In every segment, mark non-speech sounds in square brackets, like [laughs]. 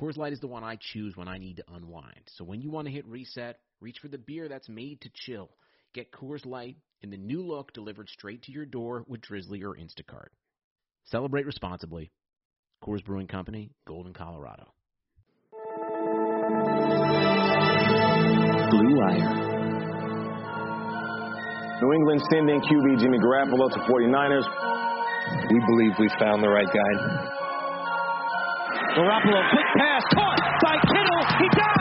Coors Light is the one I choose when I need to unwind. So when you want to hit reset, reach for the beer that's made to chill. Get Coors Light in the new look delivered straight to your door with Drizly or Instacart. Celebrate responsibly. Coors Brewing Company, Golden, Colorado. Blue Wire. New England sending QB Jimmy Garoppolo to 49ers. We believe we found the right guy. Garoppolo, quick pass, caught by Kittle. He dives,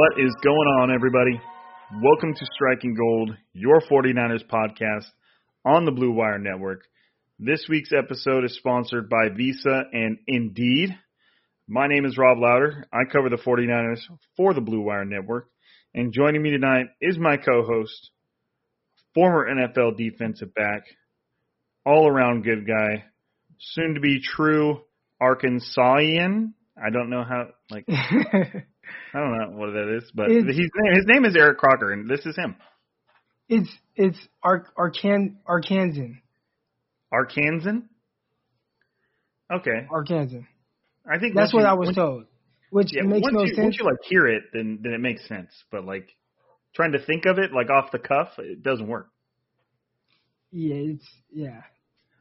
What is going on, everybody? Welcome to Striking Gold, your 49ers podcast on the Blue Wire Network. This week's episode is sponsored by Visa and Indeed. My name is Rob Louder. I cover the 49ers for the Blue Wire Network. And joining me tonight is my co host, former NFL defensive back, all around good guy, soon to be true Arkansasian. I don't know how, like. [laughs] I don't know what that is, but It's- he's, his name is Eric Crocker, and this is him. It's it's Ark Arkan Arkansan. Arkansan? Okay. Arkansan. I think That's what you- I was told. Which Yeah, makes no you, sense. Once you like hear it, then then it makes sense. But like trying to think of it like off the cuff, it doesn't work. Yeah, it's yeah.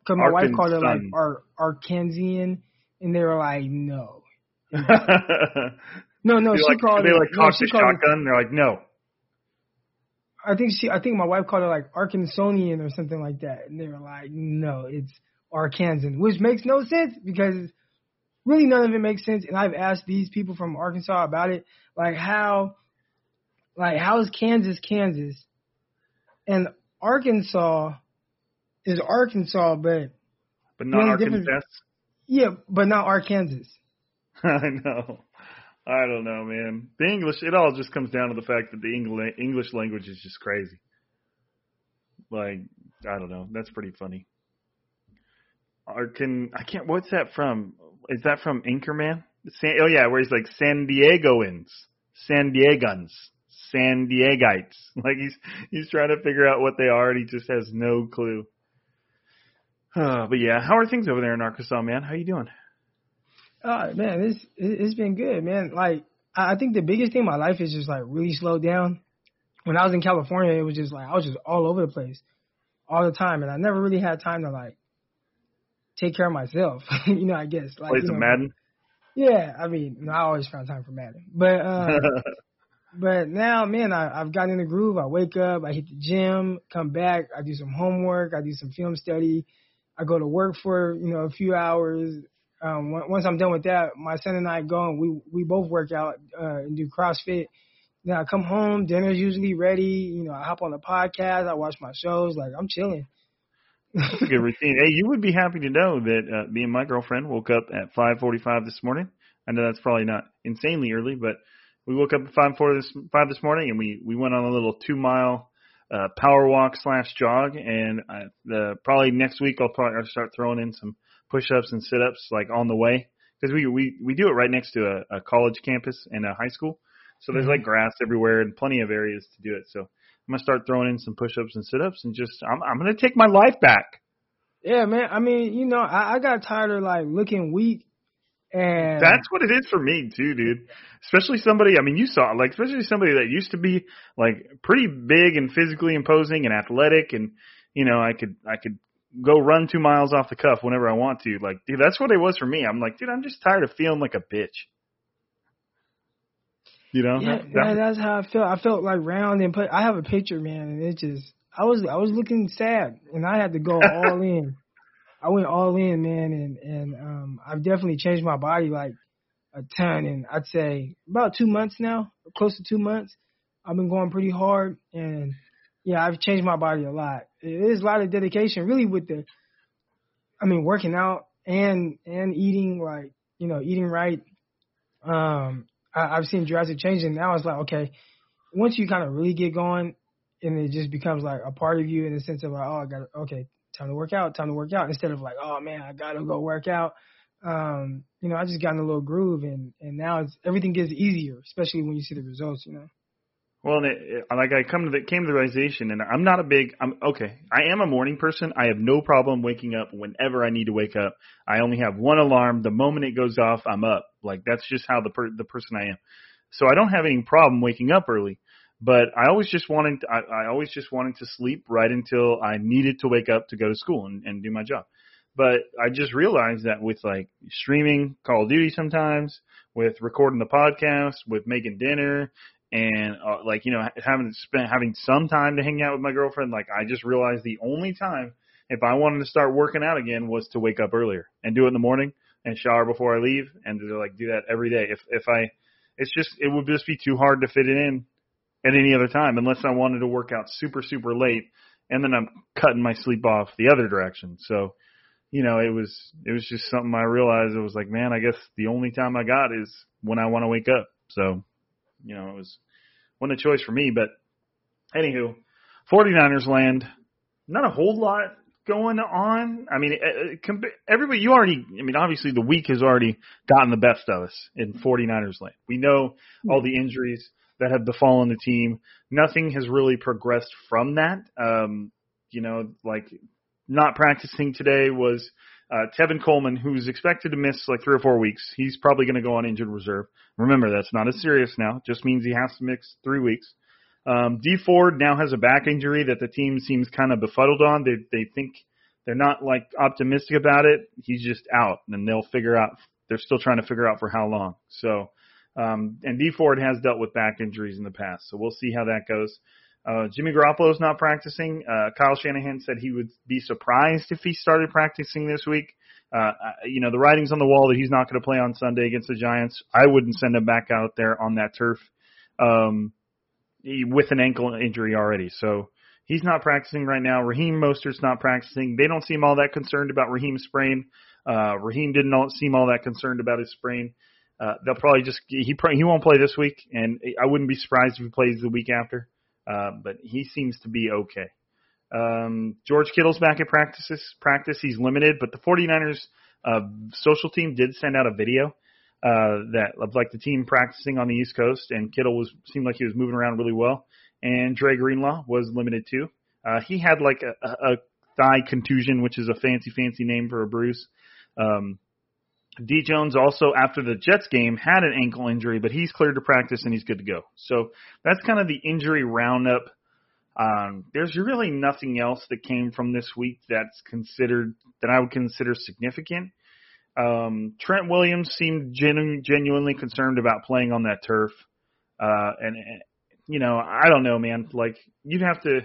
Cause my wife called it like Ar Arkansian, and they were like, no, [laughs] no, no. she like, called they it. like no, cock she the called it. shotgun. They're like, no. I think she. I think my wife called it like Arkansonian or something like that, and they were like, no, it's Arkansan, which makes no sense because really none of it makes sense. And I've asked these people from Arkansas about it, like how, like how is Kansas Kansas, and Arkansas is Arkansas, but But not The only difference- Arkansas. yeah, but not Arkansas. [laughs] I know. I don't know, man. The English, it all just comes down to the fact that the English English language is just crazy. Like, I don't know. That's pretty funny. Or can I can't? What's that from? Is that from Anchorman? San, oh yeah, where he's like San Diegoans, San Diegans, San Diegites. [laughs] Like he's he's trying to figure out what they are, and he just has no clue. Uh, [sighs] but yeah, how are things over there in Arkansas, man? How you doing? Uh, man, it's it- it's been good, man. Like I I think the biggest thing in my life is just like really slowed down. When I was in California, it was just like I was just all over the place, all the time, and I never really had time to like take care of myself. [laughs] you know, I guess like Play some know, Madden. Yeah, I mean, I always found time for Madden, but uh, [laughs] but now, man, I, I've gotten in the groove. I wake up, I hit the gym, come back, I do some homework, I do some film study. I go to work for you know a few hours. Um, once I'm done with that, my son and I go and we we both work out uh, and do CrossFit. Then I come home, dinner's usually ready. You know, I hop on the podcast, I watch my shows. Like I'm chilling. That's a good routine. Hey, you would be happy to know that uh, me and my girlfriend woke up at 5:45 this morning. I know that's probably not insanely early, but we woke up at 5:4 this 5 this morning and we we went on a little two mile uh, power walk slash jog. And I, the probably next week I'll probably start throwing in some push ups and sit ups like on the way because we we we do it right next to a, a college campus and a high school. So there's mm-hmm. like grass everywhere and plenty of areas to do it. So I'm gonna start throwing in some push-ups and sit-ups and just I'm I'm gonna take my life back. Yeah, man. I mean, you know, I, I got tired of like looking weak, and That's what it is for me too, dude. Especially somebody, I mean, you saw like especially somebody that used to be like pretty big and physically imposing and athletic, and you know, I could I could go run two miles off the cuff whenever I want to. Like, dude, that's what it was for me. I'm like, dude, I'm just tired of feeling like a bitch. You know, yeah, that, that, that, that's how I felt. I felt like round and put. I have a picture, man, and it just I was I was looking sad, and I had to go all [laughs] in. I went all in, man, and and um I've definitely changed my body like a ton, and I'd say about two months now, close to two months. I've been going pretty hard, and yeah, I've changed my body a lot. It is a lot of dedication, really, with the, I mean, working out and and eating like you know eating right. Um, I, I've seen drastic changes. and now it's like okay, once you kind of really get going, and it just becomes like a part of you in the sense of like, oh, I got okay, time to work out, time to work out, instead of like, oh man, I gotta go work out. Um, you know, I just got in a little groove, and and now it's everything gets easier, especially when you see the results. You know. Well, and it, it, like I come to the came to the realization, and I'm not a big. I'm okay. I am a morning person. I have no problem waking up whenever I need to wake up. I only have one alarm. The moment it goes off, I'm up. Like that's just how the per, the person I am. So I don't have any problem waking up early. But I always just wanted. I, I always just wanted to sleep right until I needed to wake up to go to school and, and do my job. But I just realized that with like streaming Call of Duty sometimes, with recording the podcast, with making dinner, and uh, like you know having spent having some time to hang out with my girlfriend like i just realized the only time if i wanted to start working out again was to wake up earlier and do it in the morning and shower before i leave and to like do that every day. If if i it's just it would just be too hard to fit it in at any other time unless i wanted to work out super super late and then i'm cutting my sleep off the other direction. So you know it was it was just something i realized. It was like man i guess the only time i got is when i want to wake up. So you know, it was one a choice for me. But anywho, 49ers land, not a whole lot going on. I mean, everybody, you already, I mean, obviously the week has already gotten the best of us in 49ers land. We know all the injuries that have befallen the team. Nothing has really progressed from that. Um, you know, like not practicing today was uh, Tevin Coleman, who's expected to miss like three or four weeks, he's probably going to go on injured reserve. Remember, that's not as serious now. Just means he has to miss three weeks. Um, Dee Ford now has a back injury that the team seems kind of befuddled on. They they think they're not like optimistic about it. He's just out, and they'll figure out. They're still trying to figure out for how long. So, um, and Dee Ford has dealt with back injuries in the past, so we'll see how that goes. Uh, Jimmy Garoppolo's not practicing. Uh, Kyle Shanahan said he would be surprised if he started practicing this week. Uh, you know, the writing's on the wall that he's not going to play on Sunday against the Giants. I wouldn't send him back out there on that turf um, with an ankle injury already. So he's not practicing right now. Raheem Mostert's not practicing. They don't seem all that concerned about Raheem's sprain. Uh, Raheem didn't seem all that concerned about his sprain. Uh, they'll probably just he he won't play this week, and I wouldn't be surprised if he plays the week after. Uh, but he seems to be okay. Um, George Kittle's back at practices. Practice, he's limited, but the 49ers uh, social team did send out a video uh, that of like the team practicing on the East Coast, and Kittle was seemed like he was moving around really well. And Dre Greenlaw was limited too. Uh, he had like a, a, a thigh contusion, which is a fancy, fancy name for a bruise. Um, D Jones also after the Jets game had an ankle injury, but he's cleared to practice and he's good to go. So that's kind of the injury roundup. Um, there's really nothing else that came from this week that's considered that I would consider significant. Um, Trent Williams seemed genu- genuinely concerned about playing on that turf, uh, and, and you know I don't know, man. Like you'd have to.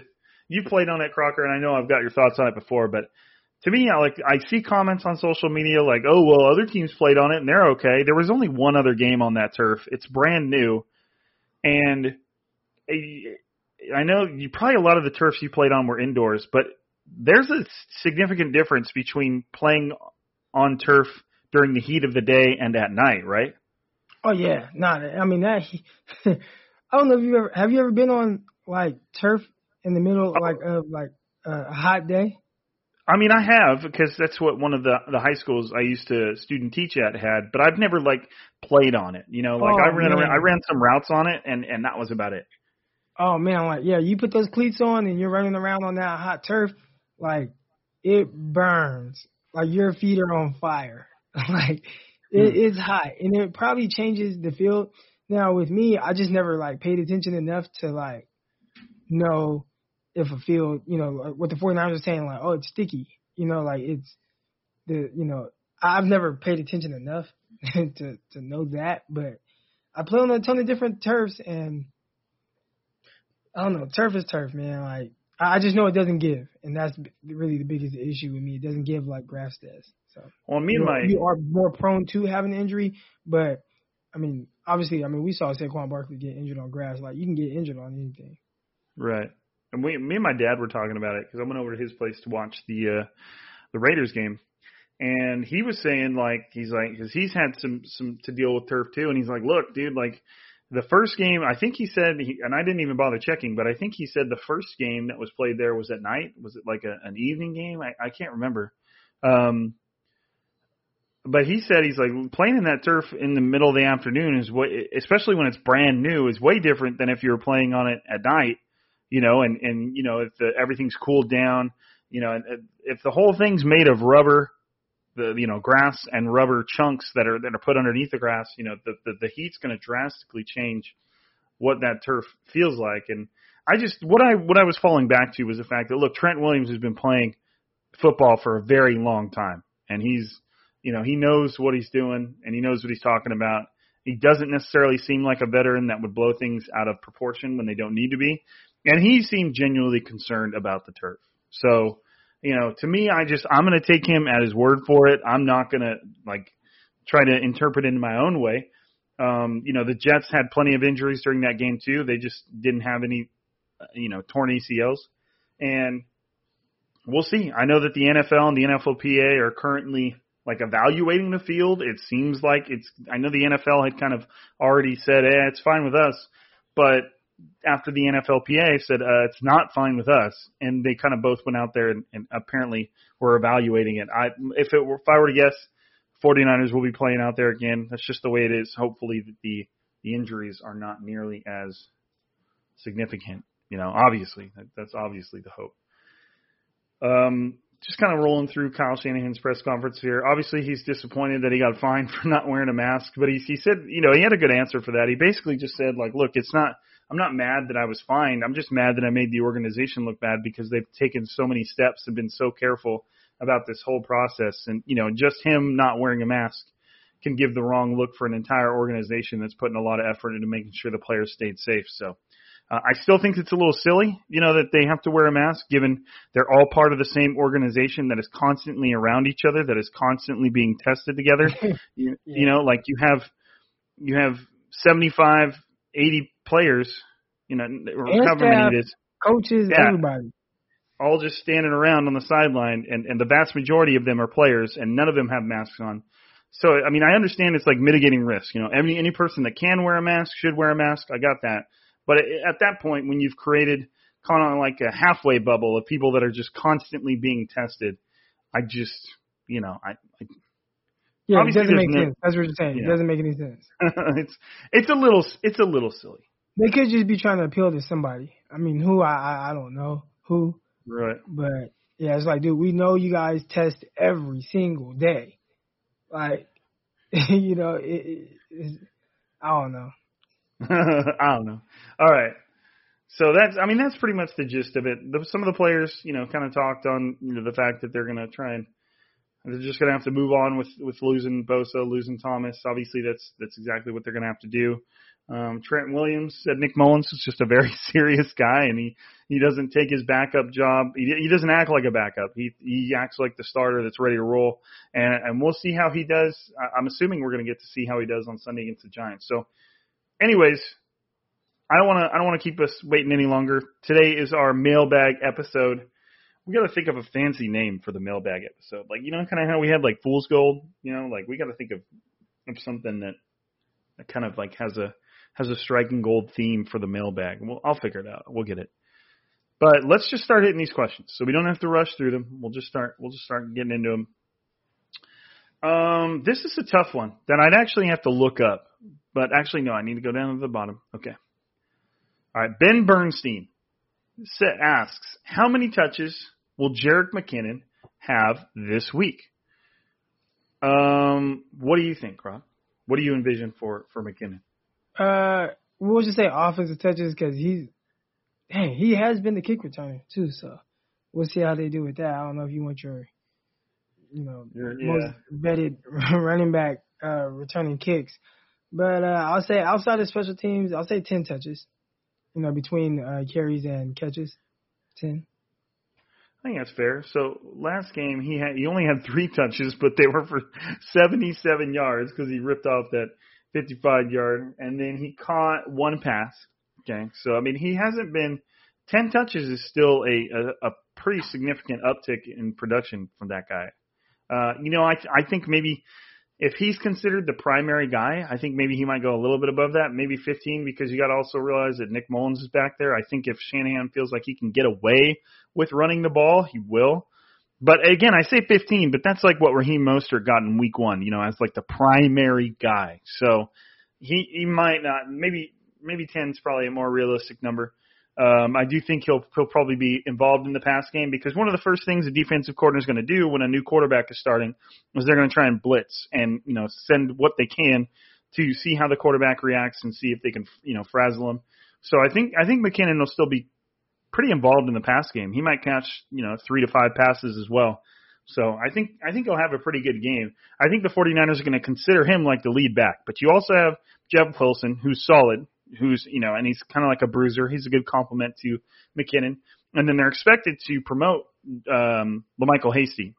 You played on it, Crocker, and I know I've got your thoughts on it before, but to me, I like I see comments on social media like, "Oh, well, other teams played on it and they're okay." There was only one other game on that turf. It's brand new, and eh, I know you probably a lot of the turfs you played on were indoors, but there's a significant difference between playing on turf during the heat of the day and at night, right? Oh yeah, not. I mean that. [laughs] I don't know if you ever have you ever been on like turf in the middle oh. like of like a hot day. I mean, I have because that's what one of the the high schools I used to student teach at had, but I've never like played on it. You know, like Oh, I ran around, I ran some routes on it, and and that was about it. Oh man, like yeah, you put those cleats on and you're running around on that hot turf, like it burns. Like your feet are on fire. [laughs] like it, hmm. it's hot, and it probably changes the field. Now with me, I just never like paid attention enough to like know if a field, you know, like what the 49ers are saying, like oh it's sticky, you know, like it's the, you know, I've never paid attention enough [laughs] to to know that, but I play on a ton of different turfs and. I don't know. Turf is turf, man. Like I just know it doesn't give, and that's really the biggest issue with me. It doesn't give like grass does. So Well, me you, know, my you are more prone to having an injury, but I mean, obviously, I mean, we saw Saquon Barkley get injured on grass. Like you can get injured on anything. Right. And we, me and my dad were talking about it because I went over to his place to watch the uh, the Raiders game, and he was saying like he's like because he's had some some to deal with turf too, and he's like, look, dude, like the first game, I think he said, he, and I didn't even bother checking, but I think he said the first game that was played there was at night. Was it like a, an evening game? I, I can't remember. Um, but he said he's like playing in that turf in the middle of the afternoon is way, especially when it's brand new, is way different than if you were playing on it at night. You know, and and you know if the, everything's cooled down, you know, and if the whole thing's made of rubber, the you know grass and rubber chunks that are that are put underneath the grass, you know, the the, the heat's going to drastically change what that turf feels like. And I just what I what I was falling back to was the fact that look, Trent Williams has been playing football for a very long time, and he's you know he knows what he's doing and he knows what he's talking about. He doesn't necessarily seem like a veteran that would blow things out of proportion when they don't need to be, and he seemed genuinely concerned about the turf. So you know, to me, I just I'm going to take him at his word for it. I'm not going to like try to interpret it in my own way. Um, you know, the Jets had plenty of injuries during that game too. They just didn't have any, you know, torn ACLs, and we'll see. I know that the NFL and the NFLPA are currently like evaluating the field. It seems like it's. I know the NFL had kind of already said, "Eh, it's fine with us," but after the NFLPA said uh, it's not fine with us, and they kind of both went out there and, and apparently were evaluating it. I if it were, if I were to guess, 49ers will be playing out there again. That's just the way it is. Hopefully the the injuries are not nearly as significant. You know, obviously that, that's obviously the hope. Um, just kind of rolling through Kyle Shanahan's press conference here. Obviously, he's disappointed that he got [laughs] fined for not wearing a mask, but he he said, you know, he had a good answer for that. He basically just said, like, look, it's not. I'm not mad that I was fined. I'm just mad that I made the organization look bad because they've taken so many steps and been so careful about this whole process. And you know, just him not wearing a mask can give the wrong look for an entire organization that's putting a lot of effort into making sure the players stayed safe. So. Uh, I still think it's a little silly, you know, that they have to wear a mask given they're all part of the same organization that is constantly around each other, that is constantly being tested together. [laughs] you, Yeah. you know, like you have, you have 75, 80 players, you know, or however many it is, Coaches, Yeah. everybody. all just standing around on the sideline, and, and the vast majority of them are players, and none of them have masks on. So, I mean, I understand it's like mitigating risk. You know, any any person that can wear a mask should wear a mask. I got that. But at that point, when you've created kind of like a halfway bubble of people that are just constantly being tested, I just, you know, I, I Yeah, Obviously it doesn't make no- sense. That's what you're saying. Yeah. It doesn't make any sense. [laughs] it's it's a little it's a little silly, They could just be trying to appeal to somebody. I mean, who I I, I don't know who, right? but yeah, it's like, dude, we know you guys test every single day. Like, [laughs] you know, it, it, I don't know. [laughs] I don't know. All right. So that's, I mean, that's pretty much the gist of it. The, some of the players, you know, kind of talked on, you know, the fact that they're going to try and they're just going to have to move on with with losing Bosa, losing Thomas. Obviously, that's that's exactly what they're going to have to do. Um, Trent Williams said Nick Mullens is just a very [laughs] serious guy, and he he doesn't take his backup job. He he doesn't act like a backup. He he acts like the starter that's ready to roll, and and we'll see how he does. I, I'm assuming we're going to get to see how he does on Sunday against the Giants. So, anyways, I don't want to I don't want to keep us waiting any longer. Today is our mailbag episode. We got to think of a fancy name for the mailbag episode, like you know, kind of how we had like Fool's Gold. You know, like we got to think of of something that that kind of like has a has a striking gold theme for the mailbag. Well, I'll figure it out. We'll get it. But let's just start hitting these questions, so we don't have to rush through them. We'll just start. We'll just start getting into them. Um, this is a tough one that I'd actually have to look up, but actually no, I need to go down to the bottom. Okay. All right, Ben Bernstein asks, how many touches will Jerick McKinnon have this week? Um, what do you think, Rob? What do you envision for for McKinnon? Uh, we'll just say offensive touches because he's, dang, he has been the kick returner too. So we'll see how they do with that. I don't know if you want your, you know, Your- most vetted [laughs] running back uh, returning kicks, but uh, I'll say outside of special teams, I'll say ten touches. You know, between uh, carries and catches, ten. I think that's fair. So last game he had he only had three touches, but they were for [laughs] 77 yards because he ripped off that 55 yard, and then he caught one pass. Okay, so I mean he hasn't been 10 touches is still a a, a pretty significant uptick in production from that guy. Uh, you know, I I think maybe if he's considered the primary guy, I think maybe he might go a little bit above that, maybe 15, because you got to also realize that Nick Mullens is back there. I think if Shanahan feels like he can get away with running the ball, he will. But again, I say 15, but that's like what Raheem Mostert got in week one, you know, as like the primary guy. So he he might not, maybe maybe 10 is probably a more realistic number. Um, I do think he'll he'll probably be involved in the pass game because one of the first things a defensive coordinator is going to do when a new quarterback is starting is they're going to try and blitz and you know send what they can to see how the quarterback reacts and see if they can you know frazzle him. So I think I think McKinnon will still be pretty involved in the pass game. He might catch you know three to five passes as well. So I think I think he'll have a pretty good game. I think the 49ers are going to consider him like the lead back, but you also have Jeff Wilson who's solid who's you know, and he's kind of like a bruiser. He's a good complement to McKinnon, and then they're expected to promote um, JaMycal Hasty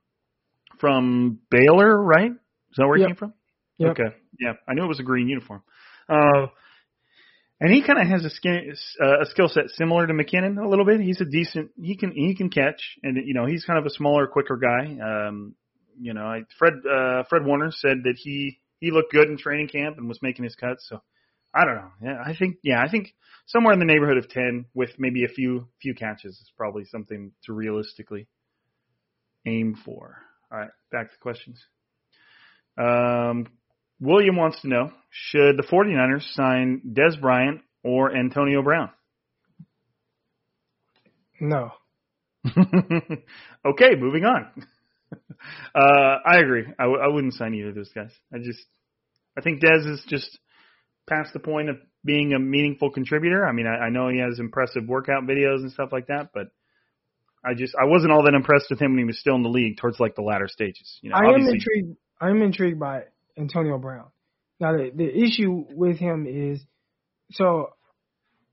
from Baylor, right? Is that where Yep. he came from? Yep. Okay, yeah, I knew it was a green uniform. Uh, and he kind of has a, skin, uh, a skill set similar to McKinnon a little bit. He's a decent. He can he can catch, and you know he's kind of a smaller, quicker guy. Um, you know, I, Fred uh, Fred Warner said that he he looked good in training camp and was making his cuts. So I don't know. Yeah, I think yeah, I think somewhere in the neighborhood of ten with maybe a few few catches is probably something to realistically aim for. All right, back to questions. Um, William wants to know, should the 49ers sign Dez Bryant or Antonio Brown? No. [laughs] okay, moving on. [laughs] uh, I agree. I, w- I wouldn't sign either of those guys. I just, I think Dez is just past the point of being a meaningful contributor. I mean, I, I know he has impressive workout videos and stuff like that, but I just, I wasn't all that impressed with him when he was still in the league towards like the latter stages. You know, I am intrigued. I'm intrigued by Antonio Brown. Now the the issue with him is, so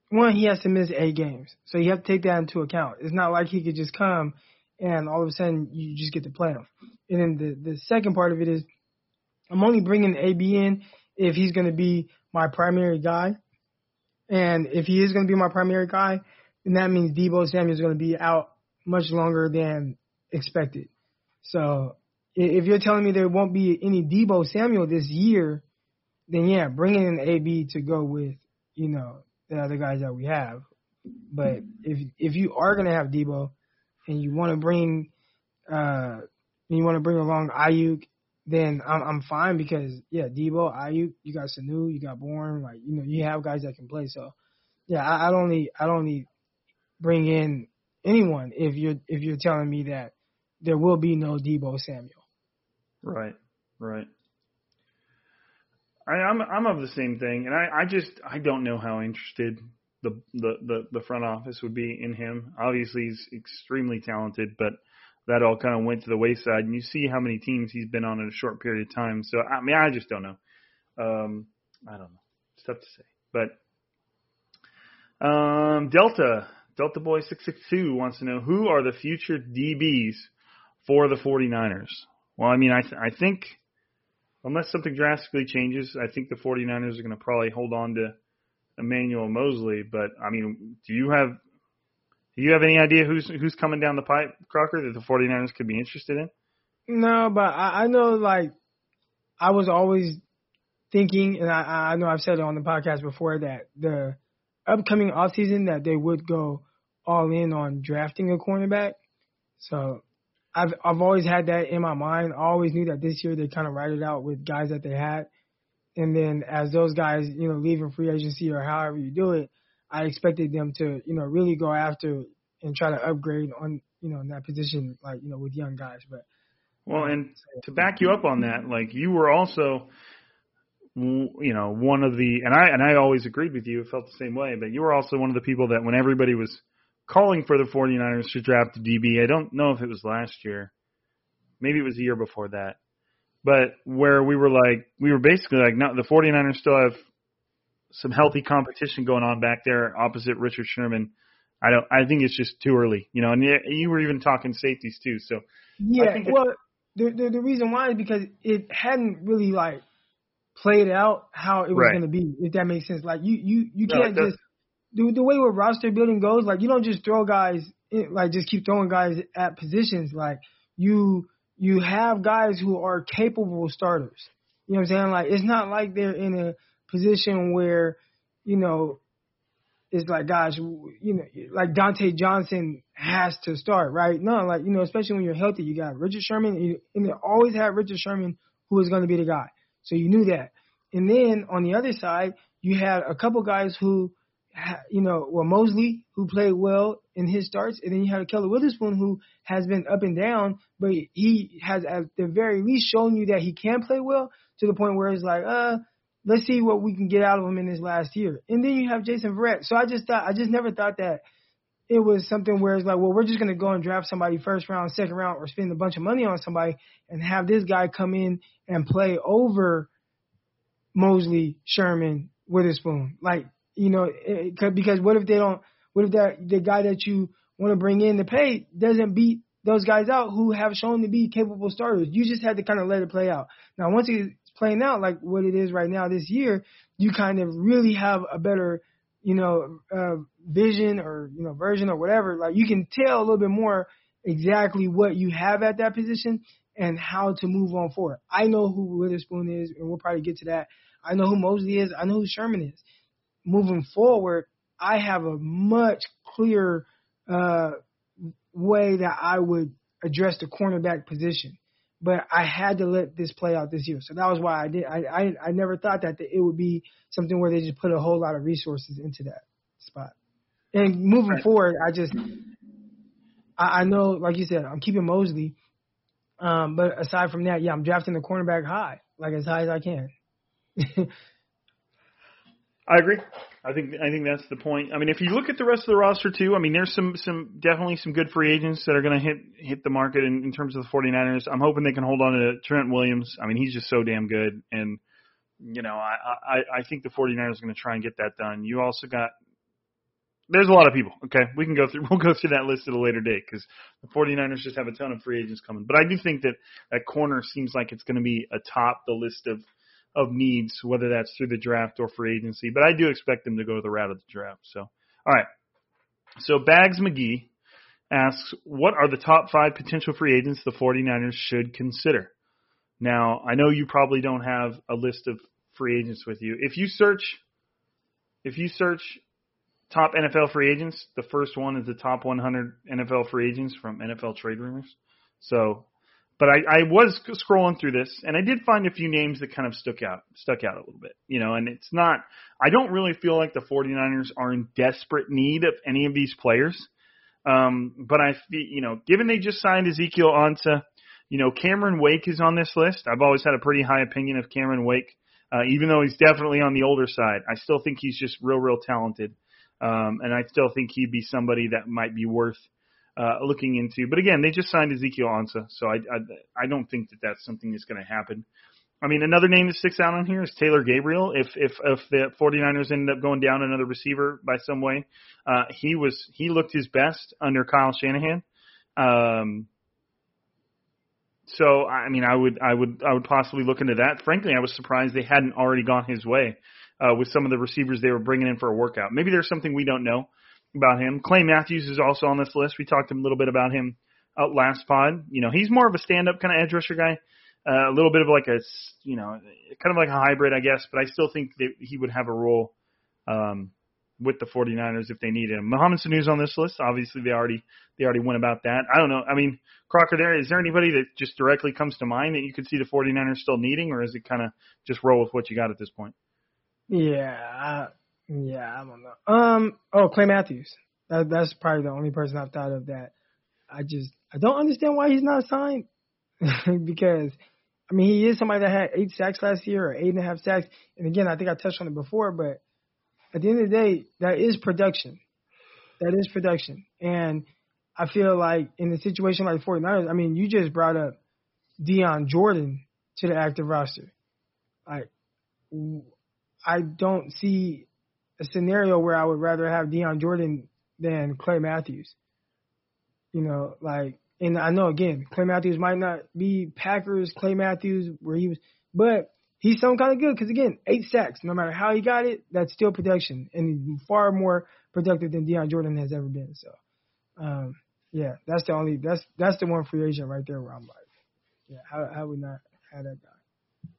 one he has to miss eight games, so you have to take that into account. It's not like he could just come and all of a sudden you just get to play him. And then the the second part of it is, I'm only bringing AB in if he's going to be my primary guy, and if he is going to be my primary guy, then that means Deebo Samuel is going to be out much longer than expected. So if you're telling me there won't be any Deebo Samuel this year, then yeah, bring in AB to go with you know the other guys that we have. But if if you are gonna have Deebo and you want to bring uh and you want to bring along Aiyuk, then I'm I'm fine because yeah, Deebo, Aiyuk, you got Sanu, you got Bourne, like you know you have guys that can play. So yeah, I, I don't need I don't need bring in anyone if you're if you're telling me that there will be no Deebo Samuel. Right, right. I, I'm I'm of the same thing, and I, I just I don't know how interested the, the the the front office would be in him. Obviously, he's extremely talented, but that all kind of went to the wayside. And you see how many teams he's been on in a short period of time. So I mean, I just don't know. Um, I don't know. It's tough to say. But um, Delta Delta Boy six six two wants to know who are the future DBs for the 49ers. Well, I mean, I th- I think unless something drastically changes, I think the 49ers are going to probably hold on to Emmanuel Moseley. But I mean, do you have do you have any idea who's who's coming down the pipe, Crocker, that the 49ers could be interested in? No, but I, I know like I was always thinking, and I, I know I've said it on the podcast before that the upcoming offseason that they would go all in on drafting a cornerback. So I've I've always had that in my mind. I always knew that this year they kind of ride it out with guys that they had, and then as those guys you know leaving free agency or however you do it, I expected them to you know really go after and try to upgrade on you know in that position like you know with young guys. But well, um, and to back you up on that, like you were also you know one of the and I and I always agreed with you, it felt the same way, but you were also one of the people that when everybody was calling for the 49ers to draft a DB. I don't know if it was last year. Maybe it was the year before that. But where we were like, we were basically like, no, the 49ers still have some healthy competition going on back there opposite Richard Sherman. I don't, I think it's just too early, you know, and you were even talking safeties too. So yeah, well, the, the, the reason why is because it hadn't really like played out how it was Right. going to be, if that makes sense. Like you, you, you No, can't just the the way where roster building goes. Like you don't just throw guys in, like just keep throwing guys at positions. Like you you have guys who are capable starters. You know what I'm saying? Like it's not like they're in a position where you know it's like gosh, you know, like Dontae Johnson has to start, right? No, like you know, especially when you're healthy, you got Richard Sherman, and you- and they always had Richard Sherman who was going to be the guy. So you knew that. And then on the other side, you had a couple guys who, you know, well Moseley who played well in his starts, and then you had Keller Witherspoon who has been up and down, but he has at the very least shown you that he can play well to the point where it's like, uh, let's see what we can get out of him in this last year. And then you have Jason Verrett. So I just thought, I just never thought that it was something where it's like, well, we're just going to go and draft somebody first round, second round, or spend a bunch of money on somebody and have this guy come in and play over Moseley, Sherman, Witherspoon. Like, you know, it, because what if they don't, what if that, the guy that you want to bring in to pay doesn't beat those guys out who have shown to be capable starters? You just had to kind of let it play out. Now, once it's playing out like what it is right now this year, you kind of really have a better, you know, uh, vision or, you know, version or whatever. Like you can tell a little bit more exactly what you have at that position and how to move on forward. I know who Witherspoon is, and we'll probably get to that. I know who Moseley is. I know who Sherman is. Moving forward, I have a much clearer uh, way that I would address the cornerback position. But I had to let this play out this year, so that was why I did. I I, I never thought that it would be something where they just put a whole lot of resources into that spot. And moving forward, I just I, I know, like you said, I'm keeping Moseley. Um, but aside from that, yeah, I'm drafting the cornerback high, like as high as I can. [laughs] I agree. I think I think that's the point. I mean, if you look at the rest of the roster too, I mean, there's some some definitely some good free agents that are going to hit hit the market in, in terms of the 49ers. I'm hoping they can hold on to Trent Williams. I mean, he's just so damn good, and you know, I I, I think the 49ers are going to try and get that done. You also got there's a lot of people. Okay, we can go through [laughs] we'll go through that list at a later date because the 49ers just have a ton of free agents coming. But I do think that that corner seems like it's going to be atop the list of of needs, whether that's through the draft or free agency. But I do expect them to go the route of the draft. So, all right. So Bags McGee asks, what are the top five potential free agents the 49ers should consider? Now, I know you probably don't have a list of free agents with you. If you search, if you search top NFL free agents, the first one is the top 100 NFL free agents from NFL Trade Rumors. So but I, I was scrolling through this and I did find a few names that kind of stuck out stuck out a little bit. You know, and it's not I don't really feel like the 49ers are in desperate need of any of these players. Um, but I you know, given they just signed Ezekiel Ansah, you know, Cameron Wake is on this list. I've always had a pretty high opinion of Cameron Wake. Uh, even though he's definitely on the older side, I still think he's just real, real talented. Um, and I still think he'd be somebody that might be worth uh, looking into. But again, they just signed Ezekiel Ansah, so I, I I don't think that that's something that's going to happen. I mean, another name that sticks out on here is Taylor Gabriel. If if if the 49ers ended up going down another receiver by some way, uh, he was he looked his best under Kyle Shanahan. Um, so I mean, I would I would I would possibly look into that. Frankly, I was surprised they hadn't already gone his way uh, with some of the receivers they were bringing in for a workout. Maybe there's something we don't know about him. Clay Matthews is also on this list. We talked a little bit about him out last pod. You know, he's more of a stand-up kind of edge rusher guy. Uh, a little bit of like a, you know, kind of like a hybrid, I guess, but I still think that he would have a role um, with the 49ers if they needed him. Mohamed Sanu's on this list. Obviously, they already they already went about that. I don't know. I mean, Crocker, there is there anybody that just directly comes to mind that you could see the 49ers still needing, or is it kind of just roll with what you got at this point? Yeah, yeah, I don't know. Um, oh, Clay Matthews. That, that's probably the only person I've thought of that. I just I don't understand why he's not signed [laughs] because I mean, he is somebody that had eight sacks last year or eight and a half sacks. And again, I think I touched on it before, but at the end of the day, that is production. That is production. And I feel like in a situation like 49ers, I mean, you just brought up Dion Jordan to the active roster. Like, I don't see a scenario where I would rather have Dion Jordan than Clay Matthews. You know, like and I know again, Clay Matthews might not be Packers Clay Matthews where he was, but he's something kind of good because again, eight sacks. No matter how he got it, that's still production and far more productive than Dion Jordan has ever been. So, um, yeah, that's the only that's that's the one free agent right there where I'm like, yeah, how how would not have that guy?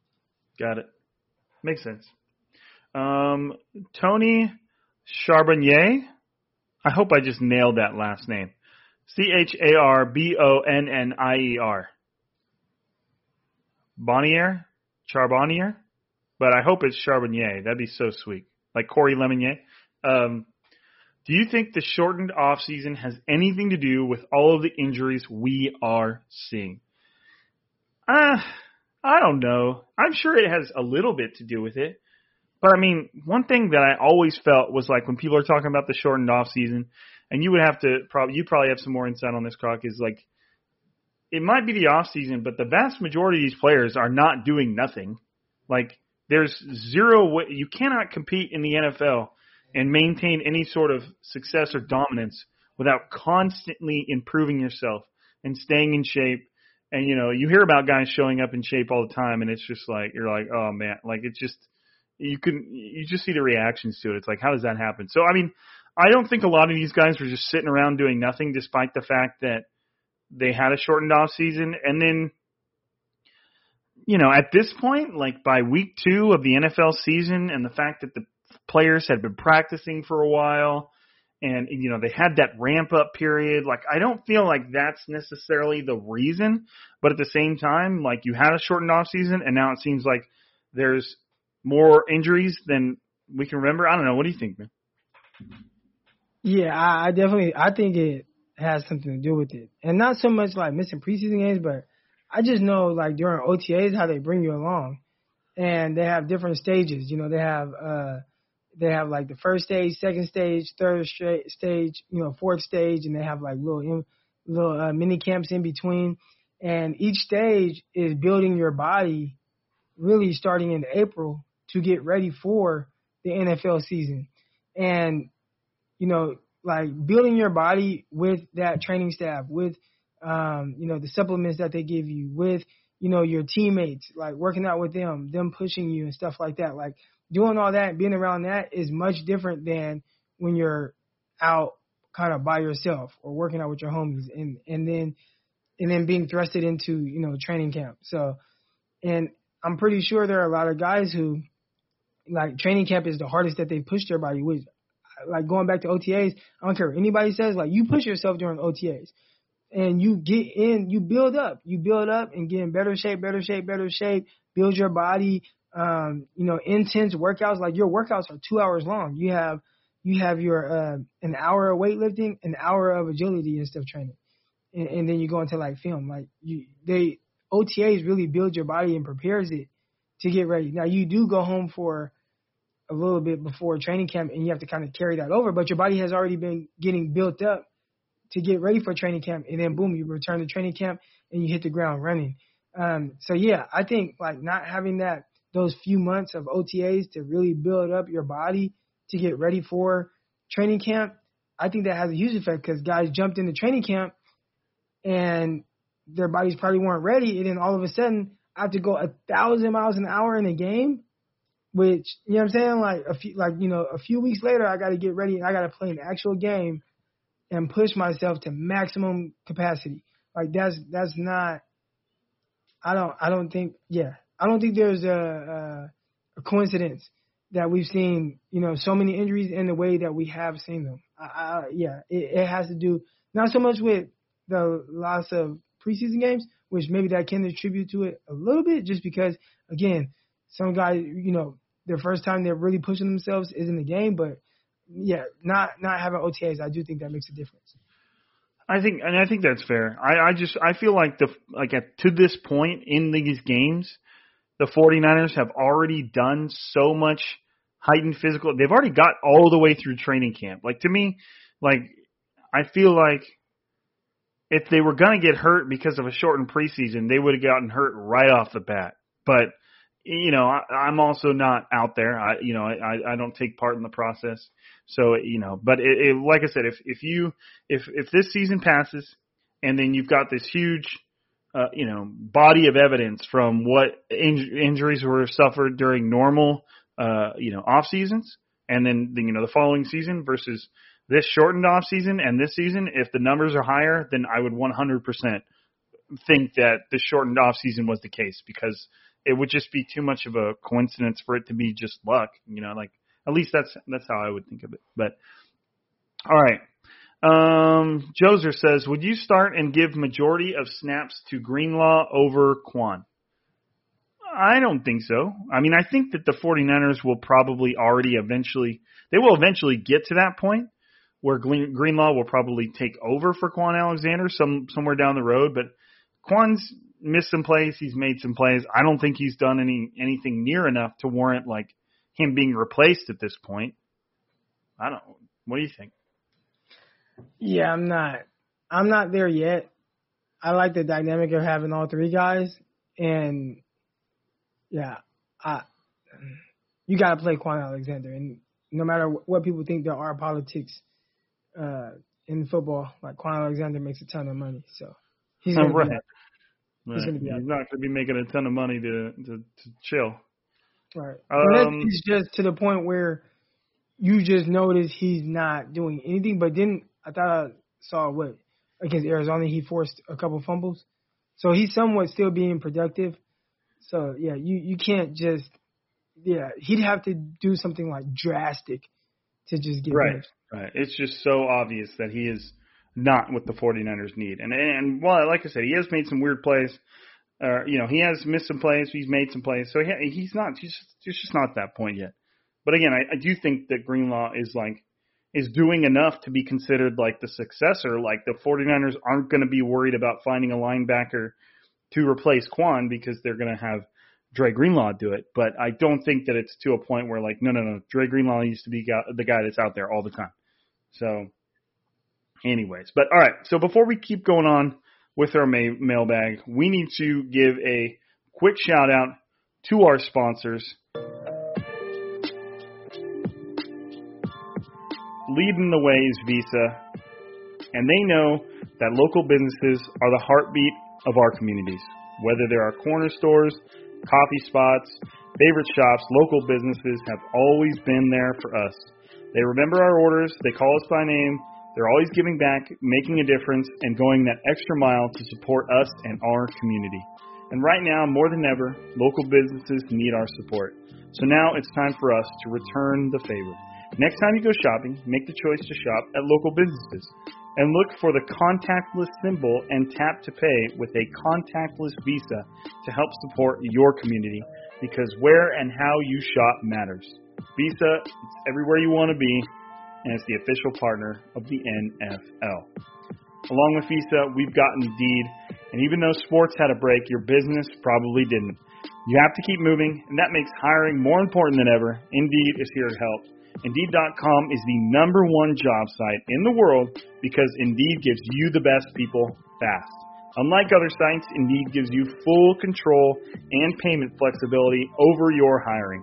Got it. Makes sense. Um, Tony Charbonnier. I hope I just nailed that last name. C H A R B O N N I E R. Bonnier? Charbonnier? But I hope it's Charbonnier. That'd be so sweet. Like Corey Lemonier. Um, do you think the shortened off season has anything to do with all of the injuries we are seeing? Uh, I don't know. I'm sure it has a little bit to do with it. But I mean, one thing that I always felt was like when people are talking about the shortened off season, and you would have to probably you probably have some more insight on this, Croc. Is like it might be the off season, but the vast majority of these players are not doing nothing. Like there's zero way you cannot compete in the NFL and maintain any sort of success or dominance without constantly improving yourself and staying in shape. And you know, you hear about guys showing up in shape all the time, and it's just like you're like, oh man, like it's just you can you just see the reactions to it. It's like, how does that happen? So I mean, I don't think a lot of these guys were just sitting around doing nothing, despite the fact that they had a shortened off season. And then, you know, at this point, like by week two of the NFL season, and the fact that the players had been practicing for a while, and you know they had that ramp up period. Like I don't feel like that's necessarily the reason, but at the same time, like you had a shortened off season, and now it seems like there's more injuries than we can remember. I don't know. What do you think, man? Yeah, I, I definitely I think it has something to do with it, and not so much like missing preseason games, but I just know like during OTAs how they bring you along, and they have different stages. You know, they have uh they have like the first stage, second stage, third stage, you know, fourth stage, and they have like little little uh, mini camps in between, and each stage is building your body, really starting in April to get ready for the NFL season, and you know, like building your body with that training staff, with, um, you know, the supplements that they give you, with, you know, your teammates, like working out with them, them pushing you and stuff like that. Like doing all that, being around that is much different than when you're out kind of by yourself or working out with your homies and, and then, and then being thrusted into, you know, training camp. So, and I'm pretty sure there are a lot of guys who, like training camp is the hardest that they push their body with like going back to OTAs, I don't care what anybody says, like you push yourself during OTAs and you get in, you build up, you build up and get in better shape, better shape, better shape, build your body, um, you know, intense workouts. Like your workouts are two hours long. You have, you have your, uh, an hour of weightlifting, an hour of agility and stuff training. And, and then you go into like film, like you, they, OTAs really build your body and prepares it to get ready. Now you do go home for a little bit before training camp and you have to kind of carry that over, but your body has already been getting built up to get ready for training camp. And then boom, you return to training camp and you hit the ground running. Um, so yeah, I think like not having that those few months of OTAs to really build up your body to get ready for training camp, I think that has a huge effect because guys jumped into training camp and their bodies probably weren't ready, and then all of a sudden I have to go a thousand miles an hour in a game, which you know what I'm saying, like a few like you know a few weeks later I got to get ready and I got to play an actual game and push myself to maximum capacity. Like that's that's not. I don't I don't think yeah I don't think there's a, a, a coincidence that we've seen you know so many injuries in the way that we have seen them. I, I, yeah, it, it has to do not so much with the loss of preseason games, which maybe that can attribute to it a little bit, just because again, some guys, you know, their first time they're really pushing themselves is in the game, but yeah, not not having OTAs, I do think that makes a difference. I think, and I think that's fair. I, I just, I feel like the, like at, to this point in these games, the 49ers have already done so much heightened physical. They've already got all the way through training camp. Like to me, like I feel like if they were going to get hurt because of a shortened preseason, they would have gotten hurt right off the bat. But you know, I, I'm also not out there. I, you know, I, I don't take part in the process. So, you know, but it, it, like I said, if, if you, if, if this season passes and then you've got this huge, uh, you know, body of evidence from what in, injuries were suffered during normal, uh, you know, off seasons and then, you know, the following season versus this shortened off season and this season, if the numbers are higher, then I would 100% think that the shortened off season was the case because it would just be too much of a coincidence for it to be just luck. You know, like at least that's that's how I would think of it. But all right. Um, Joser says, would you start and give majority of snaps to Greenlaw over Kwon? I don't think so. I mean, I think that the 49ers will probably already eventually, they will eventually get to that point where Greenlaw will probably take over for Kwon Alexander some somewhere down the road. But Kwon's missed some plays. He's made some plays. I don't think he's done any anything near enough to warrant like him being replaced at this point. I don't. What do you think? Yeah, I'm not. I'm not there yet. I like the dynamic of having all three guys, and yeah, I you got to play Kwon Alexander, and no matter what people think there are politics uh, in football, like Kwon Alexander makes a ton of money, so he's gonna [laughs] right. be Right. He's, he's not going to be making a ton of money to to, to chill. Right. Um, it's just to the point where you just notice he's not doing anything. But then I thought I saw what against Arizona he forced a couple fumbles, so he's somewhat still being productive. So yeah, you you can't just yeah he'd have to do something like drastic to just get right. Benched. Right. It's just so obvious that he is not what the 49ers need. And and well, like I said, he has made some weird plays. Uh, you know, he has missed some plays. He's made some plays. So he, he's not. He's just, he's just not at that point yet. But again, I, I do think that Greenlaw is like is doing enough to be considered like the successor. Like the 49ers aren't going to be worried about finding a linebacker to replace Kwon because they're going to have Dre Greenlaw do it. But I don't think that it's to a point where like no, no, no, Dre Greenlaw used to be the guy that's out there all the time. So anyways, but all right. So before we keep going on with our ma- mailbag, we need to give a quick shout out to our sponsors. Leading the way is Visa, and they know that local businesses are the heartbeat of our communities. Whether there are corner stores, coffee spots, favorite shops, local businesses have always been there for us. They remember our orders, they call us by name, they're always giving back, making a difference, and going that extra mile to support us and our community. And right now, more than ever, local businesses need our support. So now it's time for us to return the favor. Next time you go shopping, make the choice to shop at local businesses and look for the contactless symbol and tap to pay with a contactless Visa to help support your community because where and how you shop matters. Visa, it's everywhere you want to be and it's the official partner of the NFL. Along with Visa, we've got Indeed, and even though sports had a break, your business probably didn't. You have to keep moving, and that makes hiring more important than ever. Indeed is here to help. Indeed.com is the number one job site in the world because Indeed gives you the best people fast. Unlike other sites, Indeed gives you full control and payment flexibility over your hiring.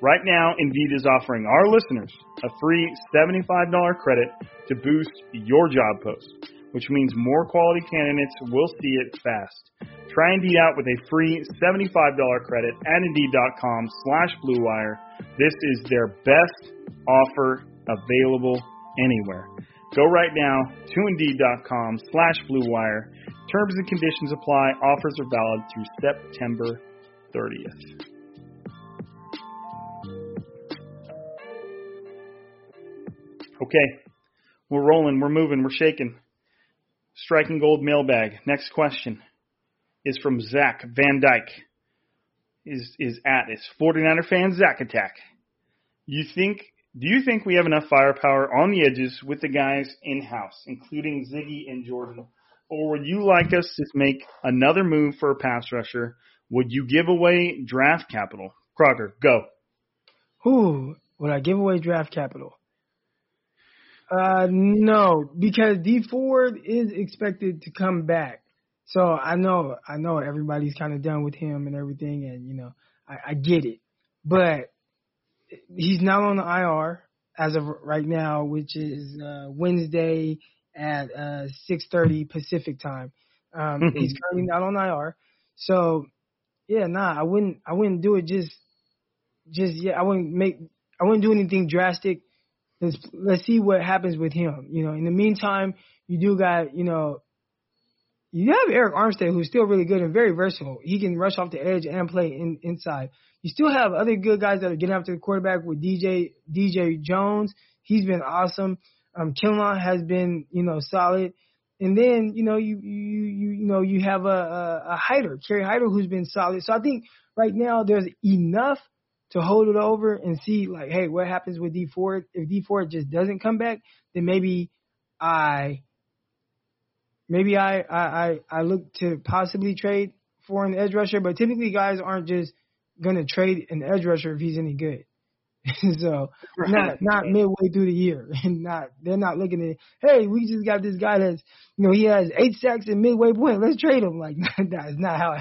Right now, Indeed is offering our listeners a free $75 credit to boost your job post, which means more quality candidates will see it fast. Try Indeed out with a free $75 credit at Indeed.com slash BlueWire. This is their best offer available anywhere. Go right now to Indeed.com slash BlueWire. Terms and conditions apply. Offers are valid through September 30th. Okay, we're rolling, we're moving, we're shaking. Striking gold mailbag. Next question is from Zach Van Dyke. Is is at is 49er fan Zach Attack. You think do you think we have enough firepower on the edges with the guys in house, including Ziggy and Jordan? Or would you like us to make another move for a pass rusher? Would you give away draft capital? Crocker, go. Who would I give away draft capital? Uh, no, because Dee Ford is expected to come back. So I know, I know everybody's kind of done with him and everything, and you know, I, I get it. But he's not on the IR as of right now, which is uh, Wednesday at uh, 6:30 Pacific time. Um, [laughs] he's currently not on IR, so yeah, nah, I wouldn't, I wouldn't do it just, just yeah, I wouldn't make, I wouldn't do anything drastic. Let's let's see what happens with him. You know, in the meantime, you do got, you know, you have Arik Armstead, who's still really good and very versatile. He can rush off the edge and play in, inside. You still have other good guys that are getting after the quarterback with DJ DJ Jones. He's been awesome. Um, Kinlaw has been you know solid. And then you know you you you you know you have a a, a Hyder, Kerry Hyder, who's been solid. So I think right now there's enough to hold it over and see like, hey, what happens with Dee Ford? If Dee Ford just doesn't come back, then maybe I maybe I I I, I look to possibly trade for an edge rusher. But typically guys aren't just gonna trade an edge rusher if he's any good. [laughs] so right. not not midway through the year, [laughs] and not they're not looking at hey we just got this guy that's you know he has eight sacks in midway point let's trade him like [laughs] that's not how it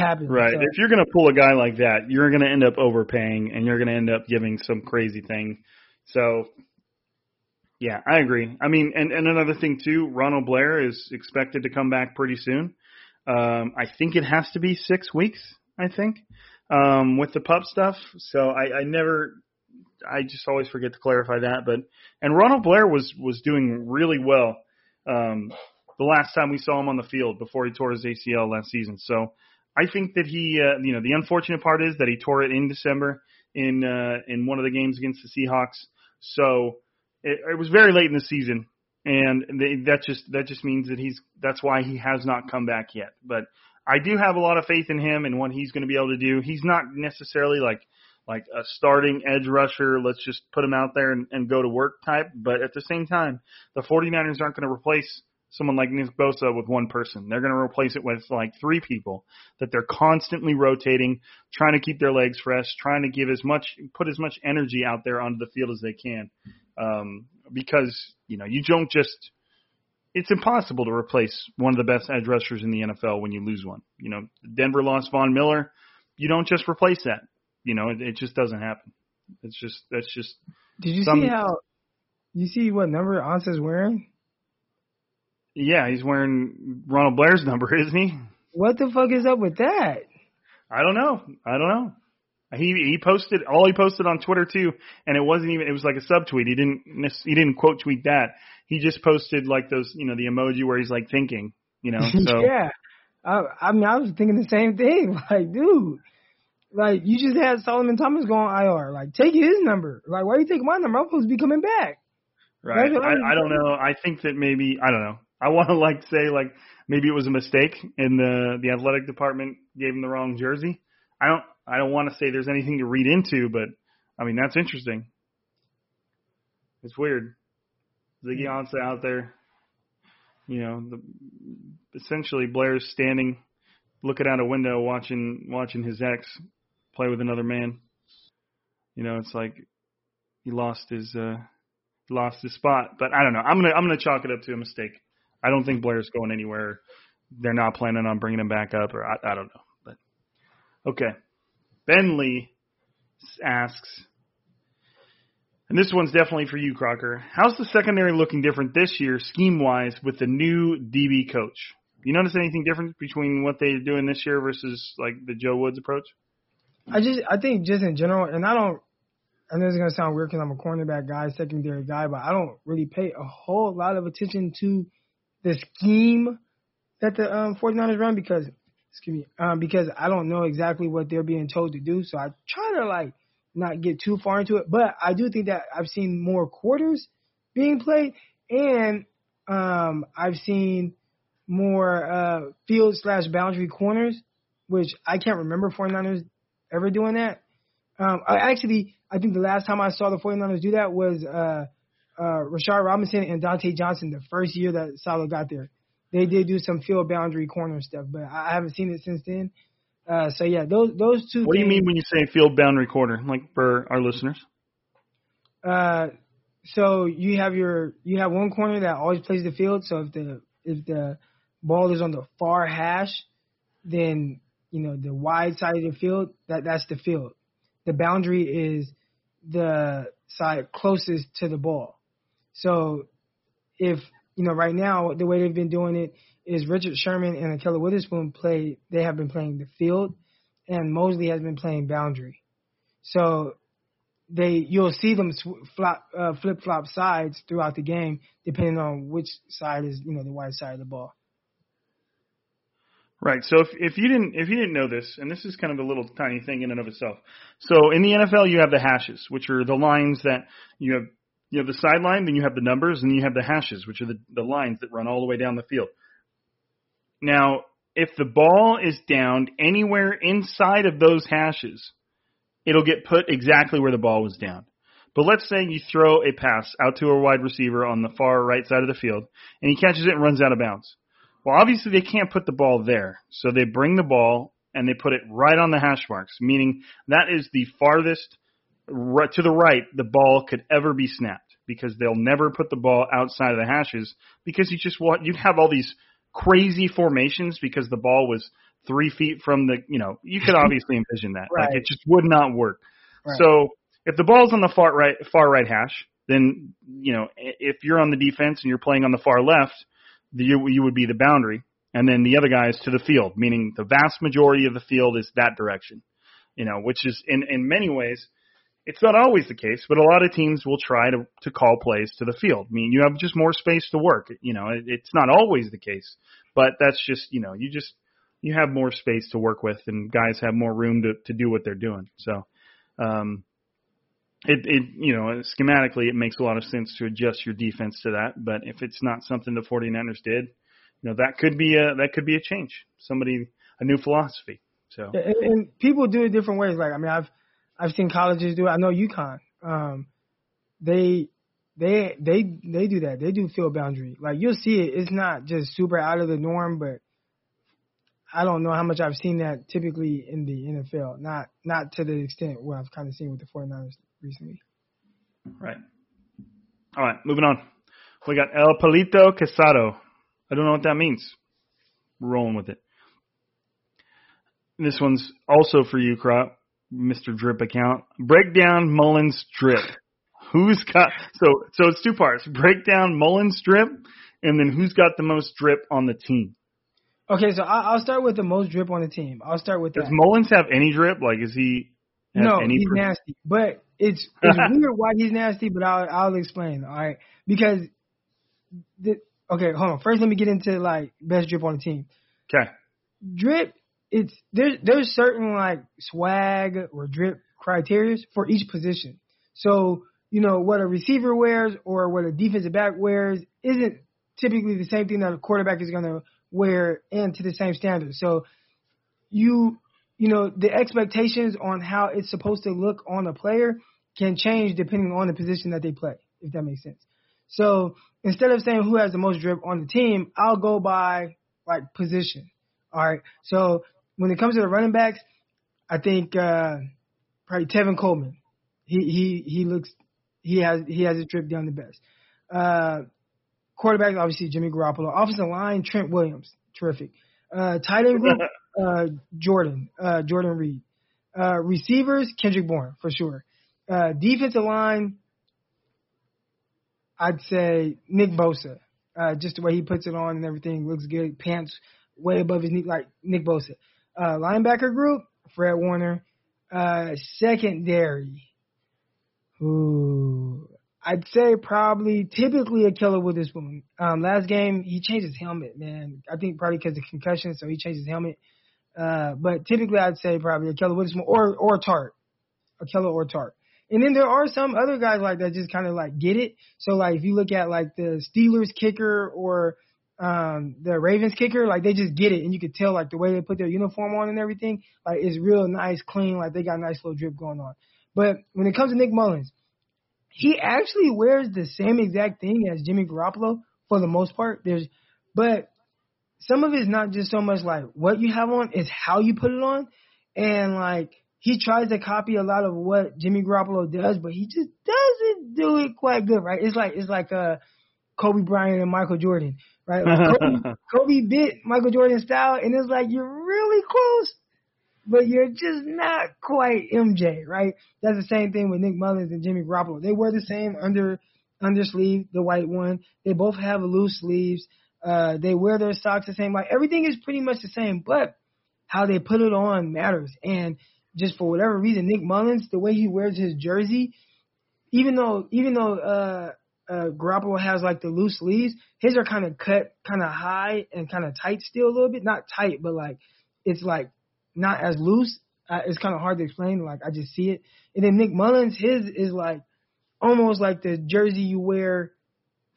happens. Right. So, if you're gonna pull a guy like that, you're gonna end up overpaying and you're gonna end up giving some crazy thing. So yeah, I agree. I mean, and and another thing too, Ronald Blair is expected to come back pretty soon. Um, I think it has to be six weeks. I think um, with the pup stuff. So I, I never, I just always forget to clarify that. But and Ronald Blair was was doing really well um, the last time we saw him on the field before he tore his ACL last season. So I think that he, uh, you know, the unfortunate part is that he tore it in December in uh, in one of the games against the Seahawks. So it, it was very late in the season, and they, that just that just means that he's that's why he has not come back yet. But I do have a lot of faith in him and what he's going to be able to do. He's not necessarily like like a starting edge rusher, let's just put him out there and, and go to work type. But at the same time, the 49ers aren't going to replace someone like Nick Bosa with one person. They're going to replace it with like three people that they're constantly rotating, trying to keep their legs fresh, trying to give as much, put as much energy out there onto the field as they can. Um, because, you know, you don't just, it's impossible to replace one of the best edge rushers in the NFL when you lose one. You know, Denver lost Von Miller. You don't just replace that. You know, it, it just doesn't happen. It's just that's just. Did you some, see how? You see what number Ansah's wearing? Yeah, he's wearing Ronald Blair's number, [laughs] isn't he? What the fuck is up with that? I don't know. I don't know. He he posted all he posted on Twitter too, and it wasn't even it was like a subtweet. He didn't he didn't quote tweet that. He just posted like those you know the emoji where he's like thinking, you know. [laughs] So yeah, I, I mean I was thinking the same thing. [laughs] Like, dude, like you just had Solomon Thomas go on IR. Like, take his number. Like, why are you taking my number? I'm supposed to be coming back. Right. I, I don't know. I think that maybe I don't know. I [laughs] want to like say like maybe it was a mistake and the the athletic department gave him the wrong jersey. I don't I don't want to say there's anything to read into, but I mean that's interesting. It's weird. Ziggy Ansah out there, you know, the, essentially Blair's standing, looking out a window, watching watching his ex play with another man. You know, it's like he lost his uh lost his spot. But I don't know. I'm gonna I'm gonna chalk it up to a mistake. I don't think Blair's going anywhere. They're not planning on bringing him back up, or I, I don't know. But okay, Ben Lee asks, and this one's definitely for you, Crocker. How's the secondary looking different this year, scheme wise, with the new DB coach? You notice anything different between what they're doing this year versus like the Joe Woods approach? I just I think just in general, and I don't. I know it's gonna sound weird because I'm a cornerback guy, secondary guy, but I don't really pay a whole lot of attention to the scheme that the um, 49ers run because excuse me um, because I don't know exactly what they're being told to do. So I try to like not get too far into it, but I do think that I've seen more quarters being played, and um, I've seen more uh, field slash boundary corners, which I can't remember 49ers ever doing that. Um, I actually, I think the last time I saw the 49ers do that was uh, uh, Rashard Robinson and Dontae Johnson the first year that Saleh got there. They did do some field boundary corner stuff, but I haven't seen it since then. Uh, so yeah, those those two. What do you mean when you say field boundary corner? Like for our listeners? Uh, so you have your you have one corner that always plays the field. So if the if the ball is on the far hash, then you know the wide side of the field that that's the field. The boundary is the side closest to the ball. So if you know right now the way they've been doing it is Richard Sherman and Ahkello Witherspoon play. They have been playing the field, and Moseley has been playing boundary. So they you'll see them uh, flip flop sides throughout the game, depending on which side is you know the wide side of the ball. Right. So if if you didn't if you didn't know this, and this is kind of a little tiny thing in and of itself. So in the NFL, you have the hashes, which are the lines that you have. You have the sideline, then you have the numbers, and you have the hashes, which are the the lines that run all the way down the field. Now, if the ball is downed anywhere inside of those hashes, it'll get put exactly where the ball was down. But let's say you throw a pass out to a wide receiver on the far right side of the field, and he catches it and runs out of bounds. Well, obviously they can't put the ball there, so they bring the ball and they put it right on the hash marks, meaning that is the farthest right to the right the ball could ever be snapped because they'll never put the ball outside of the hashes because you just want you'd have all these crazy formations because the ball was three feet from the you know you could obviously [laughs] envision that like Right. it just would not work. Right. So if the ball's on the far right far right hash, then you know if you're on the defense and you're playing on the far left, the, you you would be the boundary, and then the other guy is to the field, meaning the vast majority of the field is that direction. You know, which is in in many ways. It's not always the case, but a lot of teams will try to to call plays to the field. I mean, you have just more space to work. You know, it, it's not always the case, but that's just you know, you just you have more space to work with, and guys have more room to to do what they're doing. So, um, it it you know schematically it makes a lot of sense to adjust your defense to that. But if it's not something the 49ers did, you know that could be a that could be a change. Somebody a new philosophy. So And, and people do it different ways. Like I mean, I've I've seen colleges do it. I know UConn. Um, they they they they do that. They do field boundary. Like you'll see it. It's not just super out of the norm, but I don't know how much I've seen that typically in the NFL. Not not to the extent where I've kind of seen with the 49ers recently. Right. All right, moving on. We got El Palito Quesado. I don't know what that means. Rolling with it. This one's also for you, Crop, Mr. Drip account. Break down Mullens drip. Who's got so so it's two parts. Break down Mullens drip, and then who's got the most drip on the team? Okay, so I, I'll start with the most drip on the team. I'll start with that. Does. Mullens have any drip? Like, is he? No, any he's per- nasty. But it's [laughs] it's weird why he's nasty, but I'll I'll explain. All right, because the, okay, hold on. First, let me get into like best drip on the team. Okay. Drip, it's there's there's certain like swag or drip criteria for each position. So you know what a receiver wears or what a defensive back wears isn't typically the same thing that a quarterback is going to wear and to the same standard. So you you know the expectations on how it's supposed to look on a player can change depending on the position that they play, if that makes sense. So instead of saying who has the most drip on the team, I'll go by like position. All right. So when it comes to the running backs, I think uh probably Tevin Coleman. He he he looks he has he has a trip down the best. Uh quarterback obviously Jimmy Garoppolo. Offensive line Trent Williams, terrific. Uh tight end group [laughs] uh Jordan, uh Jordan Reed. Uh receivers Kendrick Bourne for sure. Uh defensive line I'd say Nick Bosa. Uh, just the way he puts it on and everything looks good. Pants way above his knee, like Nick Bosa. Uh, linebacker group, Fred Warner. Uh, secondary. Ooh, I'd say probably typically Ahkello Witherspoon. Um, last game he changed his helmet, man. I think probably because of concussion, so he changed his helmet. Uh, but typically I'd say probably Ahkello Witherspoon or or Tart, Ahkello or Tart. And then there are some other guys like that just kind of like get it. So like if you look at like the Steelers kicker or um the Ravens kicker, like they just get it and you could tell like the way they put their uniform on and everything, like it's real nice, clean, like they got a nice little drip going on. But when it comes to Nick Mullens, he actually wears the same exact thing as Jimmy Garoppolo for the most part. There's but some of it's not just so much like what you have on, it's how you put it on. And like he tries to copy a lot of what Jimmy Garoppolo does, but he just doesn't do it quite good, right? It's like it's like uh Kobe Bryant and Michael Jordan, right? Like [laughs] Kobe, Kobe bit Michael Jordan style, and it's like you're really close, but you're just not quite MJ, right? That's the same thing with Nick Mullens and Jimmy Garoppolo. They wear the same under under sleeve, the white one. They both have loose sleeves. Uh, they wear their socks the same. Like everything is pretty much the same, but how they put it on matters. And just for whatever reason, Nick Mullens, the way he wears his jersey, even though even though uh uh Garoppolo has like the loose sleeves, his are kind of cut kind of high and kind of tight still a little bit, not tight, but like it's like not as loose. Uh, it's kind of hard to explain. Like I just see it. And then Nick Mullens, his is like almost like the jersey you wear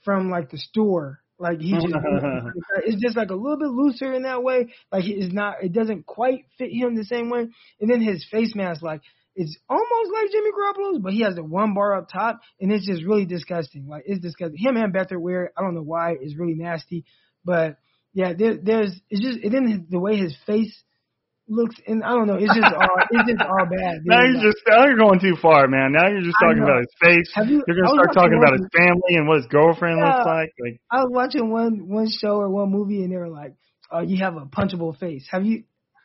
from like the store. Like he just, [laughs] it's just like a little bit looser in that way. Like it's not, it doesn't quite fit him the same way. And then his face mask, like it's almost like Jimmy Garoppolo's, but he has the one bar up top, and it's just really disgusting. Like it's disgusting. Him and Beathard wear. I don't know why. It's really nasty, but yeah, there, there's it's just and then the way his face looks, and I don't know. It's just all [laughs] it's just all bad. Dude. Now you're Like, just now you're going too far, man. Now you're just talking about his face. Have you- You're gonna start talking about his family and what his girlfriend looks like. Like I was watching one one show or one movie, and they were like, "Oh, you have a punchable face." Have you?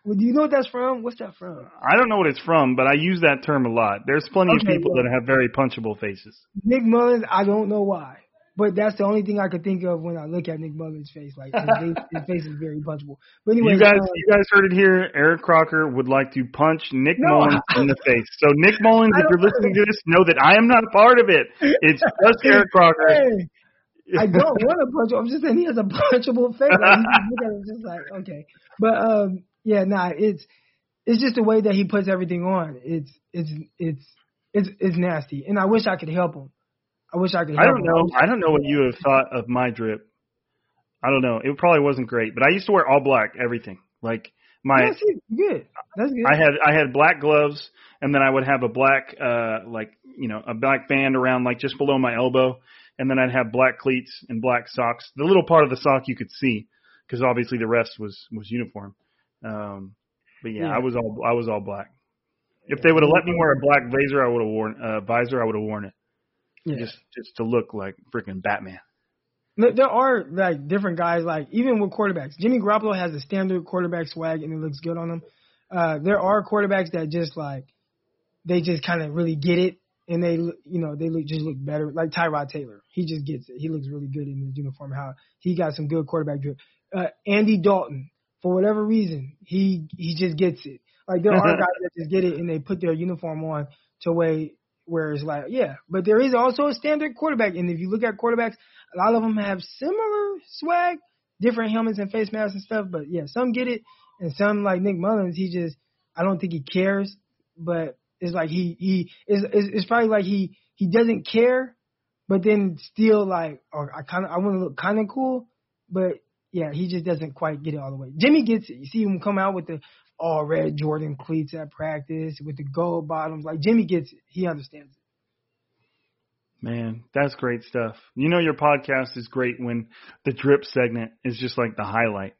Well, do you know what that's from? What's that from? I don't know what it's from, but I use that term a lot. There's plenty of people well- that have very punchable faces. Nick Mullens, I don't know why, but that's the only thing I could think of when I look at Nick Mullens' face. Like his, face, [laughs] his face is very punchable. But anyway, you guys, uh, you guys heard it here. Eric Crocker would like to punch Nick No, Mullens in the face. So Nick [laughs] Mullens, if you're listening to this, know that I am not a part of it. It's just [laughs] Eric Crocker. Hey, I don't want to punch him. I'm just saying he has a punchable face. Like, you look at him just like okay, but um, yeah, nah, it's it's just the way that he puts everything on. It's it's it's it's it's nasty, and I wish I could help him. I wish I could. Help I don't him. know. I don't know what you have thought of my drip. I don't know. It probably wasn't great, but I used to wear all black everything. Like my That's good. That's good. I had I had black gloves and then I would have a black uh like you know a black band around like just below my elbow and then I'd have black cleats and black socks. The little part of the sock you could see because obviously the rest was was uniform. Um but yeah, Yeah. I was all I was all black. If they would have let me wear a black visor, I would have worn uh visor, I would have worn it. yeah. Just just to look like freaking Batman. There there are like different guys, like even with quarterbacks. Jimmy Garoppolo has a standard quarterback swag and it looks good on him. Uh, there are quarterbacks that just like they just kind of really get it and they you know they look just look better. Like Tyrod Taylor, he just gets it. He looks really good in his uniform. How he got some good quarterback drip. Uh, Andy Dalton, for whatever reason, he he just gets it. Like there are uh-huh. guys that just get it and they put their uniform on to way where it's like yeah. But there is also a standard quarterback, and if you look at quarterbacks, a lot of them have similar swag, different helmets and face masks and stuff. But yeah, some get it, and some like Nick Mullens, he just I don't think he cares, but it's like he he is it's, it's probably like he he doesn't care, but then still like oh, I kind of I want to look kind of cool, but yeah, he just doesn't quite get it all the way. Jimmy gets it. You see him come out with the all red Jordan cleats at practice with the gold bottoms. Like Jimmy gets it. He understands it. Man, that's great stuff. You know your podcast is great when the drip segment is just like the highlight.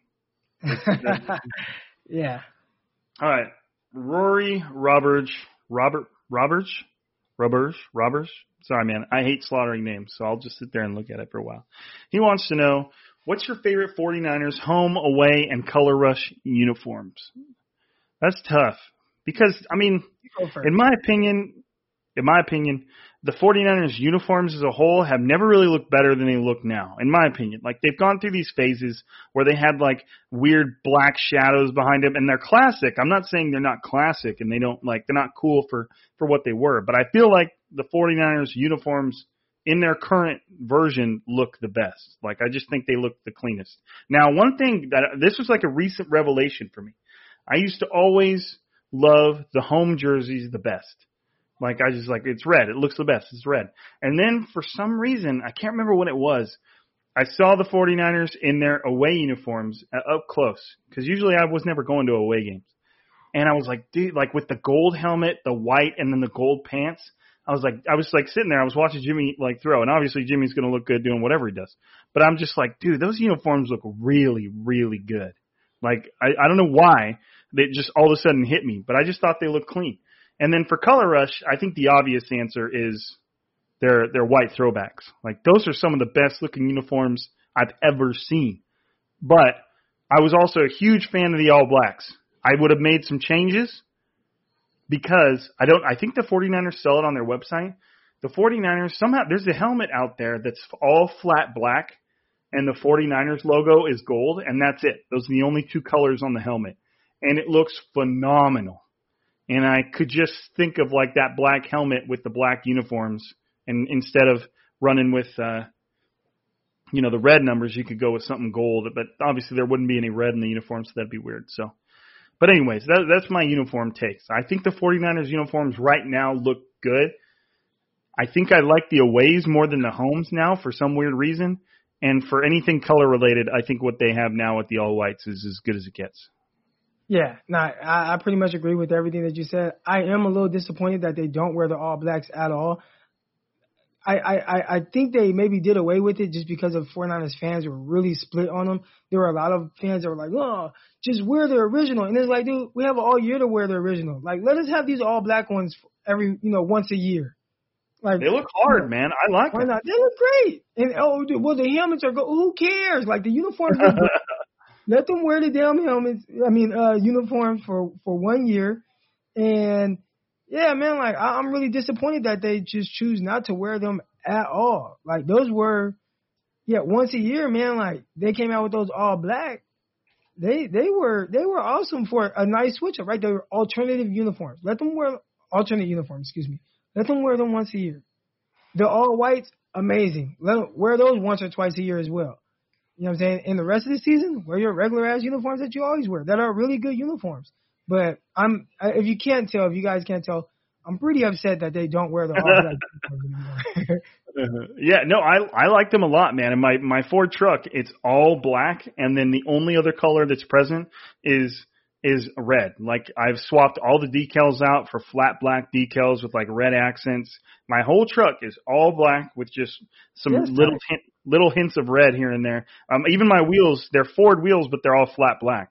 [laughs] yeah. All right. Rory Roberts Robert Roberts Roberts Roberts. Sorry, man. I hate slaughtering names, so I'll just sit there and look at it for a while. He wants to know what's your favorite 49ers home, away, and color rush uniforms? That's tough because I mean, in my opinion, in my opinion, the 49ers uniforms as a whole have never really looked better than they look now, in my opinion. Like they've gone through these phases where they had like weird black shadows behind them and they're classic. I'm not saying they're not classic and they don't like they're not cool for for what they were, but I feel like the 49ers uniforms in their current version look the best. Like I just think they look the cleanest. Now, one thing that this was like a recent revelation for me. I used to always love the home jerseys the best. Like I just like it's red. It looks the best. It's red. And then for some reason, I can't remember what it was. I saw the 49ers in their away uniforms uh, up close because usually I was never going to away games. And I was like, dude, like with the gold helmet, the white, and then the gold pants. I was like, I was like sitting there. I was watching Jimmy like throw, and obviously Jimmy's going to look good doing whatever he does. But I'm just like, dude, those uniforms look really, really good. Like I, I don't know why they just all of a sudden hit me, but I just thought they looked clean. And then for Color Rush, I think the obvious answer is their their white throwbacks. Like those are some of the best looking uniforms I've ever seen. But I was also a huge fan of the All Blacks. I would have made some changes because I don't I think the 49ers sell it on their website. The 49ers somehow there's a helmet out there that's all flat black and the 49ers logo is gold and that's it. Those are the only two colors on the helmet. And it looks phenomenal and I could just think of like that black helmet with the black uniforms, and instead of running with, uh, you know, the red numbers, you could go with something gold. But obviously, there wouldn't be any red in the uniform, so that'd be weird. So, but anyways, that, that's my uniform takes. I think the 49ers uniforms right now look good. I think I like the aways more than the homes now for some weird reason. And for anything color related, I think what they have now with the all whites is as good as it gets. Yeah, no, I, I pretty much agree with everything that you said. I am a little disappointed that they don't wear the All Blacks at all. I, I, I think they maybe did away with it just because of 49ers fans were really split on them. There were a lot of fans that were like, oh, just wear the original. And it's like, dude, we have all year to wear the original. Like, let us have these all black ones every, you know, once a year. Like they look hard, man. I like why them. not? They look great. And oh, dude, well, the helmets are go. Who cares? Like the uniforms. [laughs] Let them wear the damn helmets. I mean, uh, uniforms for for one year, and yeah, man, like I, I'm really disappointed that they just choose not to wear them at all. Like those were, yeah, once a year, man. Like they came out with those all black. They they were they were awesome for a nice switch up, right? They were alternative uniforms. Let them wear alternate uniforms. Excuse me. Let them wear them once a year. The all whites, amazing. Let them wear those once or twice a year as well. You know what I'm saying? In the rest of the season, wear your regular ass uniforms that you always wear. That are really good uniforms. But I'm if you can't tell, if you guys can't tell, I'm pretty upset that they don't wear the [laughs] all black anymore. [laughs] yeah, no, I I like them a lot, man. And my my Ford truck, it's all black, and then the only other color that's present is is red. Like I've swapped all the decals out for flat black decals with like red accents. My whole truck is all black with just some yes, little nice. hint, little hints of red here and there. Um, even my wheels, they're Ford wheels, but they're all flat black.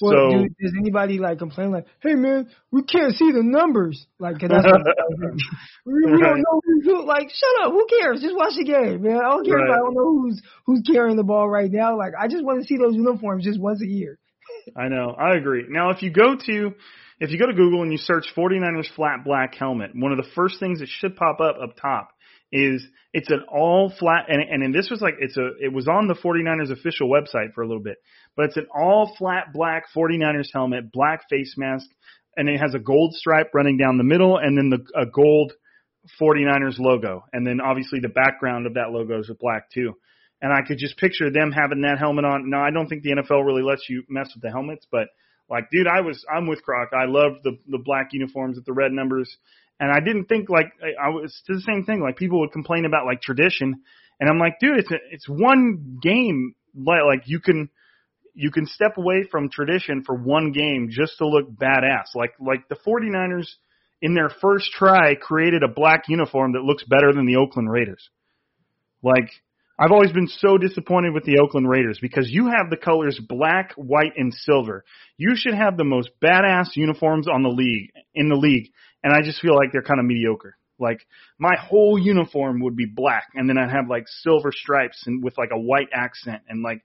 Well, so, dude, does anybody like complain like, "Hey man, we can't see the numbers"? Like, that's what [laughs] we, we don't know who's like. Shut up. Who cares? Just watch the game, man. I don't care right. if I don't know who's who's carrying the ball right now. Like, I just want to see those uniforms just once a year. [laughs] I know. I agree. Now, if you go to if you go to Google and you search 49ers flat black helmet, one of the first things that should pop up up top is it's an all flat and and, and this was like it's a it was on the 49ers official website for a little bit, but it's an all flat black 49ers helmet, black face mask, and it has a gold stripe running down the middle and then the a gold 49ers logo, and then obviously the background of that logo is black too and I could just picture them having that helmet on. No, I don't think the NFL really lets you mess with the helmets, but like, dude, I was I'm with Croc. I loved the the black uniforms with the red numbers, and I didn't think like I, was the same thing. Like people would complain about like tradition, and I'm like, dude, it's a, it's one game like you can you can step away from tradition for one game just to look badass. Like like the 49ers in their first try created a black uniform that looks better than the Oakland Raiders. Like I've always been so disappointed with the Oakland Raiders because you have the colors black, white, and silver. You should have the most badass uniforms on the league in the league, and I just feel like they're kind of mediocre. Like my whole uniform would be black, and then I'd have like silver stripes and with like a white accent, and like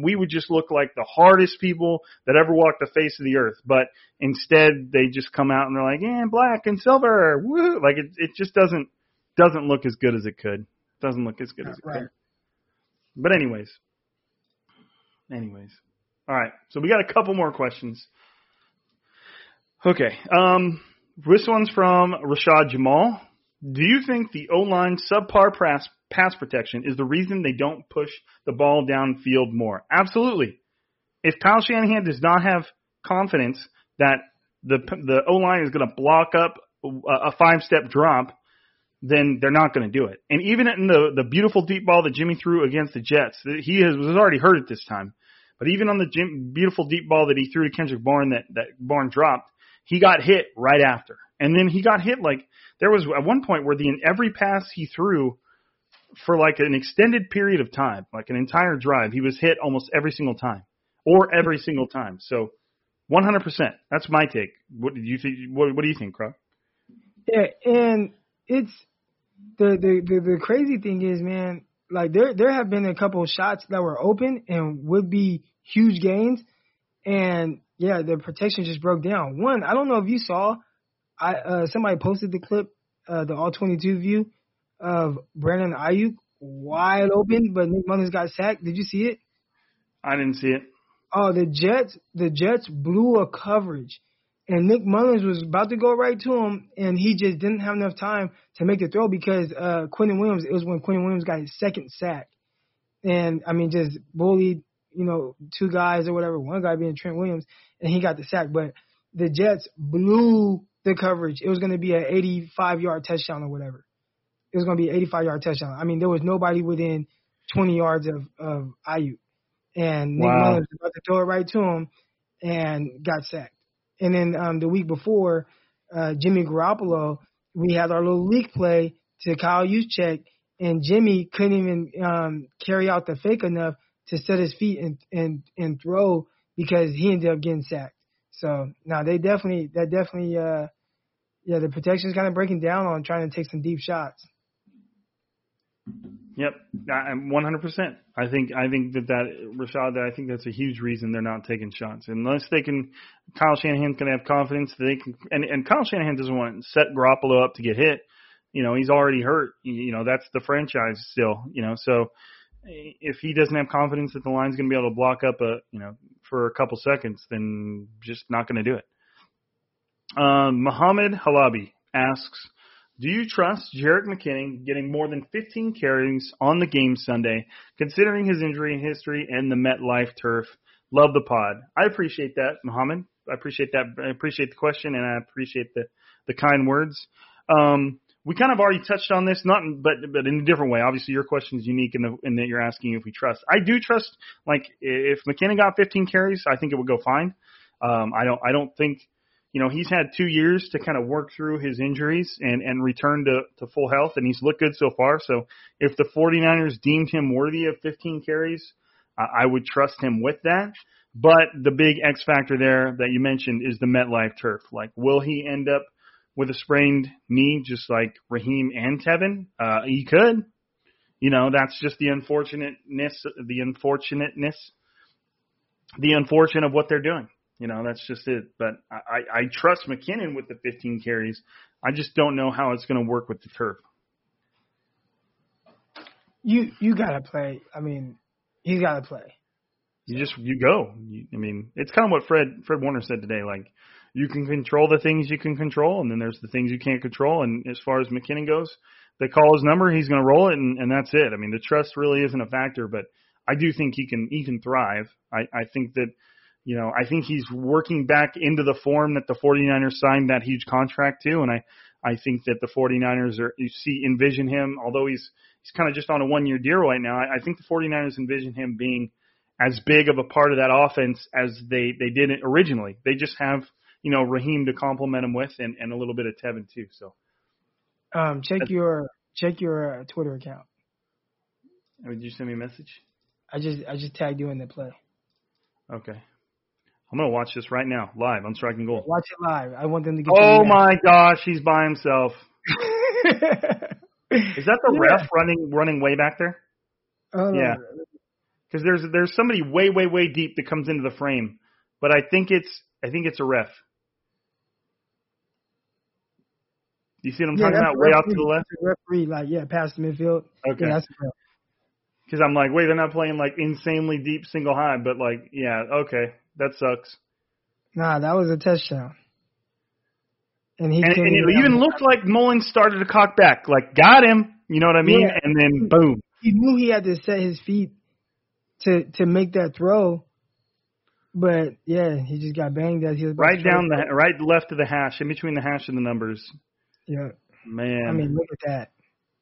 we would just look like the hardest people that ever walked the face of the earth. But instead, they just come out and they're like, "Yeah, black and silver." Woo! Like it, it just doesn't doesn't look as good as it could. Doesn't look as good as it Right. could. But anyways, anyways, all right. So we got a couple more questions. Okay. Um, this one's from Rashad Jamal. Do you think the O line subpar pass pass protection is the reason they don't push the ball downfield more? Absolutely. If Kyle Shanahan does not have confidence that the the O line is going to block up a, five step drop, then they're not going to do it. And even in the the beautiful deep ball that Jimmy threw against the Jets, he has, was already hurt at this time. But even on the beautiful deep ball that he threw to Kendrick Bourne that that Bourne dropped, he got hit right after. And then he got hit like there was at one point where the in every pass he threw for like an extended period of time, like an entire drive, he was hit almost every single time, or every single time. So, 100%. That's my take. What do you think? What, what do you think, Crow? Yeah, and it's the, the the the crazy thing is, man, like there there have been a couple of shots that were open and would be huge gains, and yeah, the protection just broke down. One, I don't know if you saw, I uh, somebody posted the clip, uh, the all twenty two view of Brandon Aiyuk wide open, but Nick Mullens got sacked. Did you see it? I didn't see it. Oh, the Jets, the Jets blew a coverage, and Nick Mullens was about to go right to him, and he just didn't have enough time to make the throw because uh Quinnen Williams. It was when Quinnen Williams got his second sack, and I mean just bullied, you know, two guys or whatever. One guy being Trent Williams, and he got the sack. But the Jets blew the coverage. It was going to be an 85 yard touchdown or whatever. It was going to be an 85 yard touchdown. I mean, there was nobody within 20 yards of of Aiyuk and Nick Wow. Mullens was about to throw it right to him and got sacked. And then um, the week before, uh, Jimmy Garoppolo, we had our little leak play to Kyle Juszczyk, and Jimmy couldn't even um, carry out the fake enough to set his feet and and and throw because he ended up getting sacked. So now they definitely that definitely uh yeah the protection's kind of breaking down on trying to take some deep shots. Yep, I'm 100%. I think I think that that Rashad, that I think that's a huge reason they're not taking shots unless they can. Kyle Shanahan's going to have confidence that they can, and and Kyle Shanahan doesn't want to set Garoppolo up to get hit. You know, he's already hurt. You know, that's the franchise still. You know, so if he doesn't have confidence that the line's going to be able to block up a you know for a couple seconds, then just not going to do it. Um, Muhammad Halabi asks, do you trust Jerick McKinnon getting more than 15 carries on the game Sunday, considering his injury history and the MetLife turf? Love the pod. I appreciate that, Muhammad. I appreciate that. I appreciate the question, and I appreciate the the kind words. Um, we kind of already touched on this, not in, but but in a different way. Obviously, your question is unique in, the, in that you're asking if we trust. I do trust. Like if McKinnon got 15 carries, I think it would go fine. Um, I don't. I don't think you know, he's had two years to kind of work through his injuries and, and return to, to full health, and he's looked good so far. So if the 49ers deemed him worthy of 15 carries, I I would trust him with that. But the big X factor there that you mentioned is the MetLife turf. Like, will he end up with a sprained knee just like Raheem and Tevin? Uh, he could. You know, that's just the unfortunateness, the unfortunateness, the unfortunate of what they're doing. You know, that's just it. But I, I, I trust McKinnon with the 15 carries. I just don't know how it's going to work with the turf. You you gotta play. I mean, he's gotta play. You just you go. You, I mean, it's kind of what Fred Fred Warner said today. Like you can control the things you can control, and then there's the things you can't control. And as far as McKinnon goes, they call his number, he's going to roll it, and, and that's it. I mean, the trust really isn't a factor, but I do think he can he can thrive. I I think that you know I think he's working back into the form that the 49ers signed that huge contract to, and I I think that the 49ers are you see envision him, although he's he's kind of just on a one year deal right now. I, I think the 49ers envision him being as big of a part of that offense as they they did originally. They just have you know Raheem to complement him with, and, and a little bit of Tevin too. So Um, check That's- your check your uh, Twitter account. Would you send me a message? I just I just tagged you in the play. Okay. I'm gonna watch this right now, live on Striking Gold. Watch it live. I want them to get. Oh my gosh, he's by himself. [laughs] Is that the Yeah. ref running running way back there? Oh, Yeah. Because there's there's somebody way way way deep that comes into the frame, but I think it's I think it's a ref. You see what I'm Yeah, talking about? Way off to the left. Referee, like yeah, past the midfield. Okay. Yeah. Because I'm like, wait, they're not playing like insanely deep single high, but like, yeah, okay, that sucks. Nah, that was a touchdown. And he And, and it even- even looked like Mullens started to cock back, like got him. You know what I mean? Yeah. And then boom. he knew he had to set his feet to to make that throw. But yeah, he just got banged as he was Right down the right left of the hash, in between the hash and the numbers. Yeah, Man, I mean, look at that.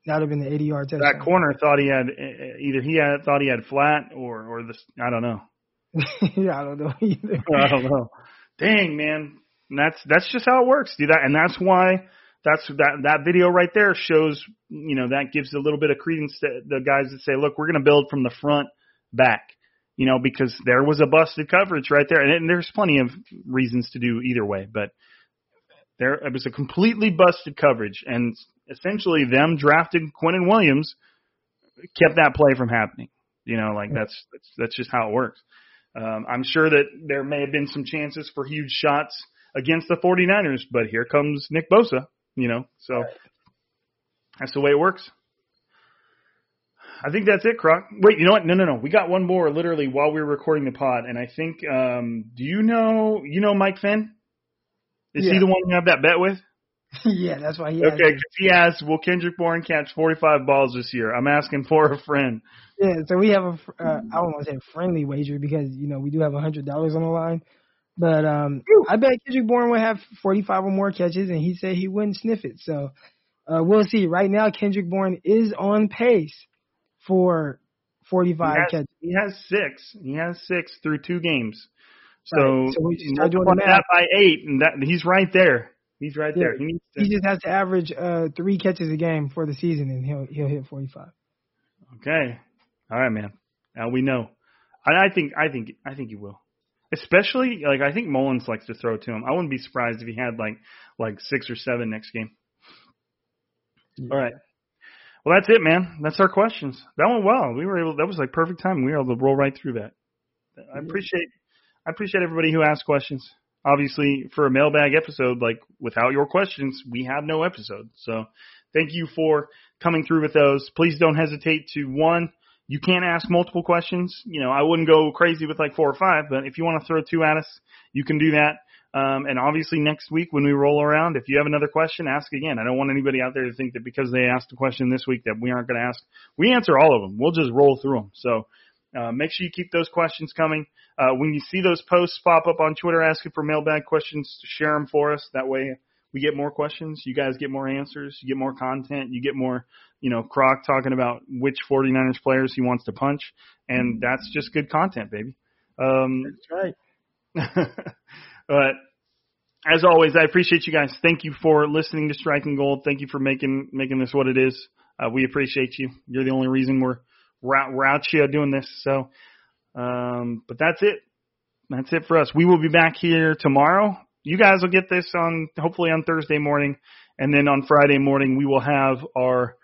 That would have been the 80 yard touchdown. that corner thought he had either he had thought he had flat or or this. I don't know. [laughs] yeah, I don't know [laughs] either. [laughs] I don't know. Dang man, and that's that's just how it works, dude. That and that's why that's that that video right there shows you know that gives a little bit of credence to the guys that say, look, we're going to build from the front back. You know, because there was a busted coverage right there, and, and there's plenty of reasons to do either way, but there it was a completely busted coverage, and essentially them drafting Quinnen Williams kept that play from happening. You know, like that's that's that's just how it works. Um, I'm sure that there may have been some chances for huge shots against the 49ers, but here comes Nick Bosa, you know, so that's the way it works. I think that's it, Crock. Wait, you know what? No, no, no. We got one more literally while we were recording the pod, and I think, um, do you know, you know Mike Finn? Is he the one you have that bet with? [laughs] yeah, that's why he. Okay, Had, 'cause he asked, will Kendrick Bourne catch 45 balls this year? I'm asking for a friend. yeah, so we have a. Uh, I don't want to say a friendly wager because you know we do have a hundred dollars on the line, but um, I bet Kendrick Bourne would have 45 or more catches, and he said he wouldn't sniff it. So uh, we'll see. Right now, Kendrick Bourne is on pace for 45 he has, catches. he has six. He has six through two games. So, Right. So we doing multiply that by eight, and that he's right there. He's right Yeah. there. He needs to. He just has to average uh, three catches a game for the season, and he'll he'll hit 45. Okay. All right, man. Now we know. And I think I think I think he will. Especially like I think Mullens likes to throw to him. I wouldn't be surprised if he had like like six or seven next game. All right. Well, that's it, man. That's our questions. That went well. We were able. That was like perfect time. We were able to roll right through that. I appreciate. I appreciate everybody who asked questions. Obviously, for a mailbag episode, like without your questions, we have no episode. So, thank you for coming through with those. Please don't hesitate to one. You can't ask multiple questions. You know, I wouldn't go crazy with like four or five, but if you want to throw two at us, you can do that. Um, and obviously next week when we roll around, if you have another question, ask again. I don't want anybody out there to think that because they asked a question this week that we aren't going to ask. We answer all of them. We'll just roll through them. So uh, make sure you keep those questions coming. Uh, when you see those posts pop up on Twitter asking for mailbag questions, share them for us. That way we get more questions. You guys get more answers. You get more content. You get more, you know, Crock talking about which 49ers players he wants to punch. And that's just good content, baby. Um, That's right. [laughs] but as always, I appreciate you guys. Thank you for listening to Striking Gold. Thank you for making making this what it is. Uh, we appreciate you. You're the only reason we're we're out, out here doing this. So, um, but that's it. That's it for us. We will be back here tomorrow. You guys will get this on hopefully on Thursday morning, and then on Friday morning we will have our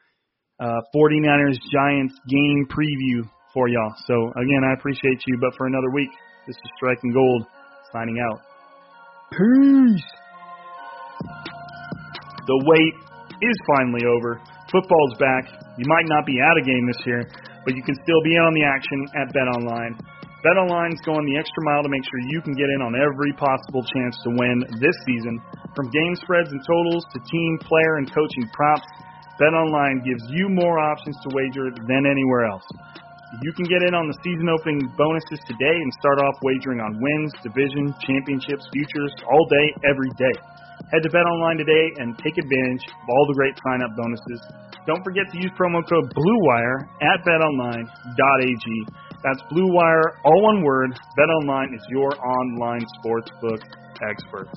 uh, 49ers Giants game preview for y'all. So again, I appreciate you. But for another week, this is Striking Gold signing out. Peace. The wait is finally over. Football's back. You might not be at a game this year, but you can still be on the action at BetOnline. BetOnline's going the extra mile to make sure you can get in on every possible chance to win this season. From game spreads and totals to team, player, and coaching props, BetOnline gives you more options to wager than anywhere else. You can get in on the season opening bonuses today and start off wagering on wins, division, championships, futures, all day, every day. Head to BetOnline today and take advantage of all the great sign-up bonuses. Don't forget to use promo code BLUEWIRE at betonline.ag That's Blue Wire, all one word. BetOnline is your online sportsbook experts.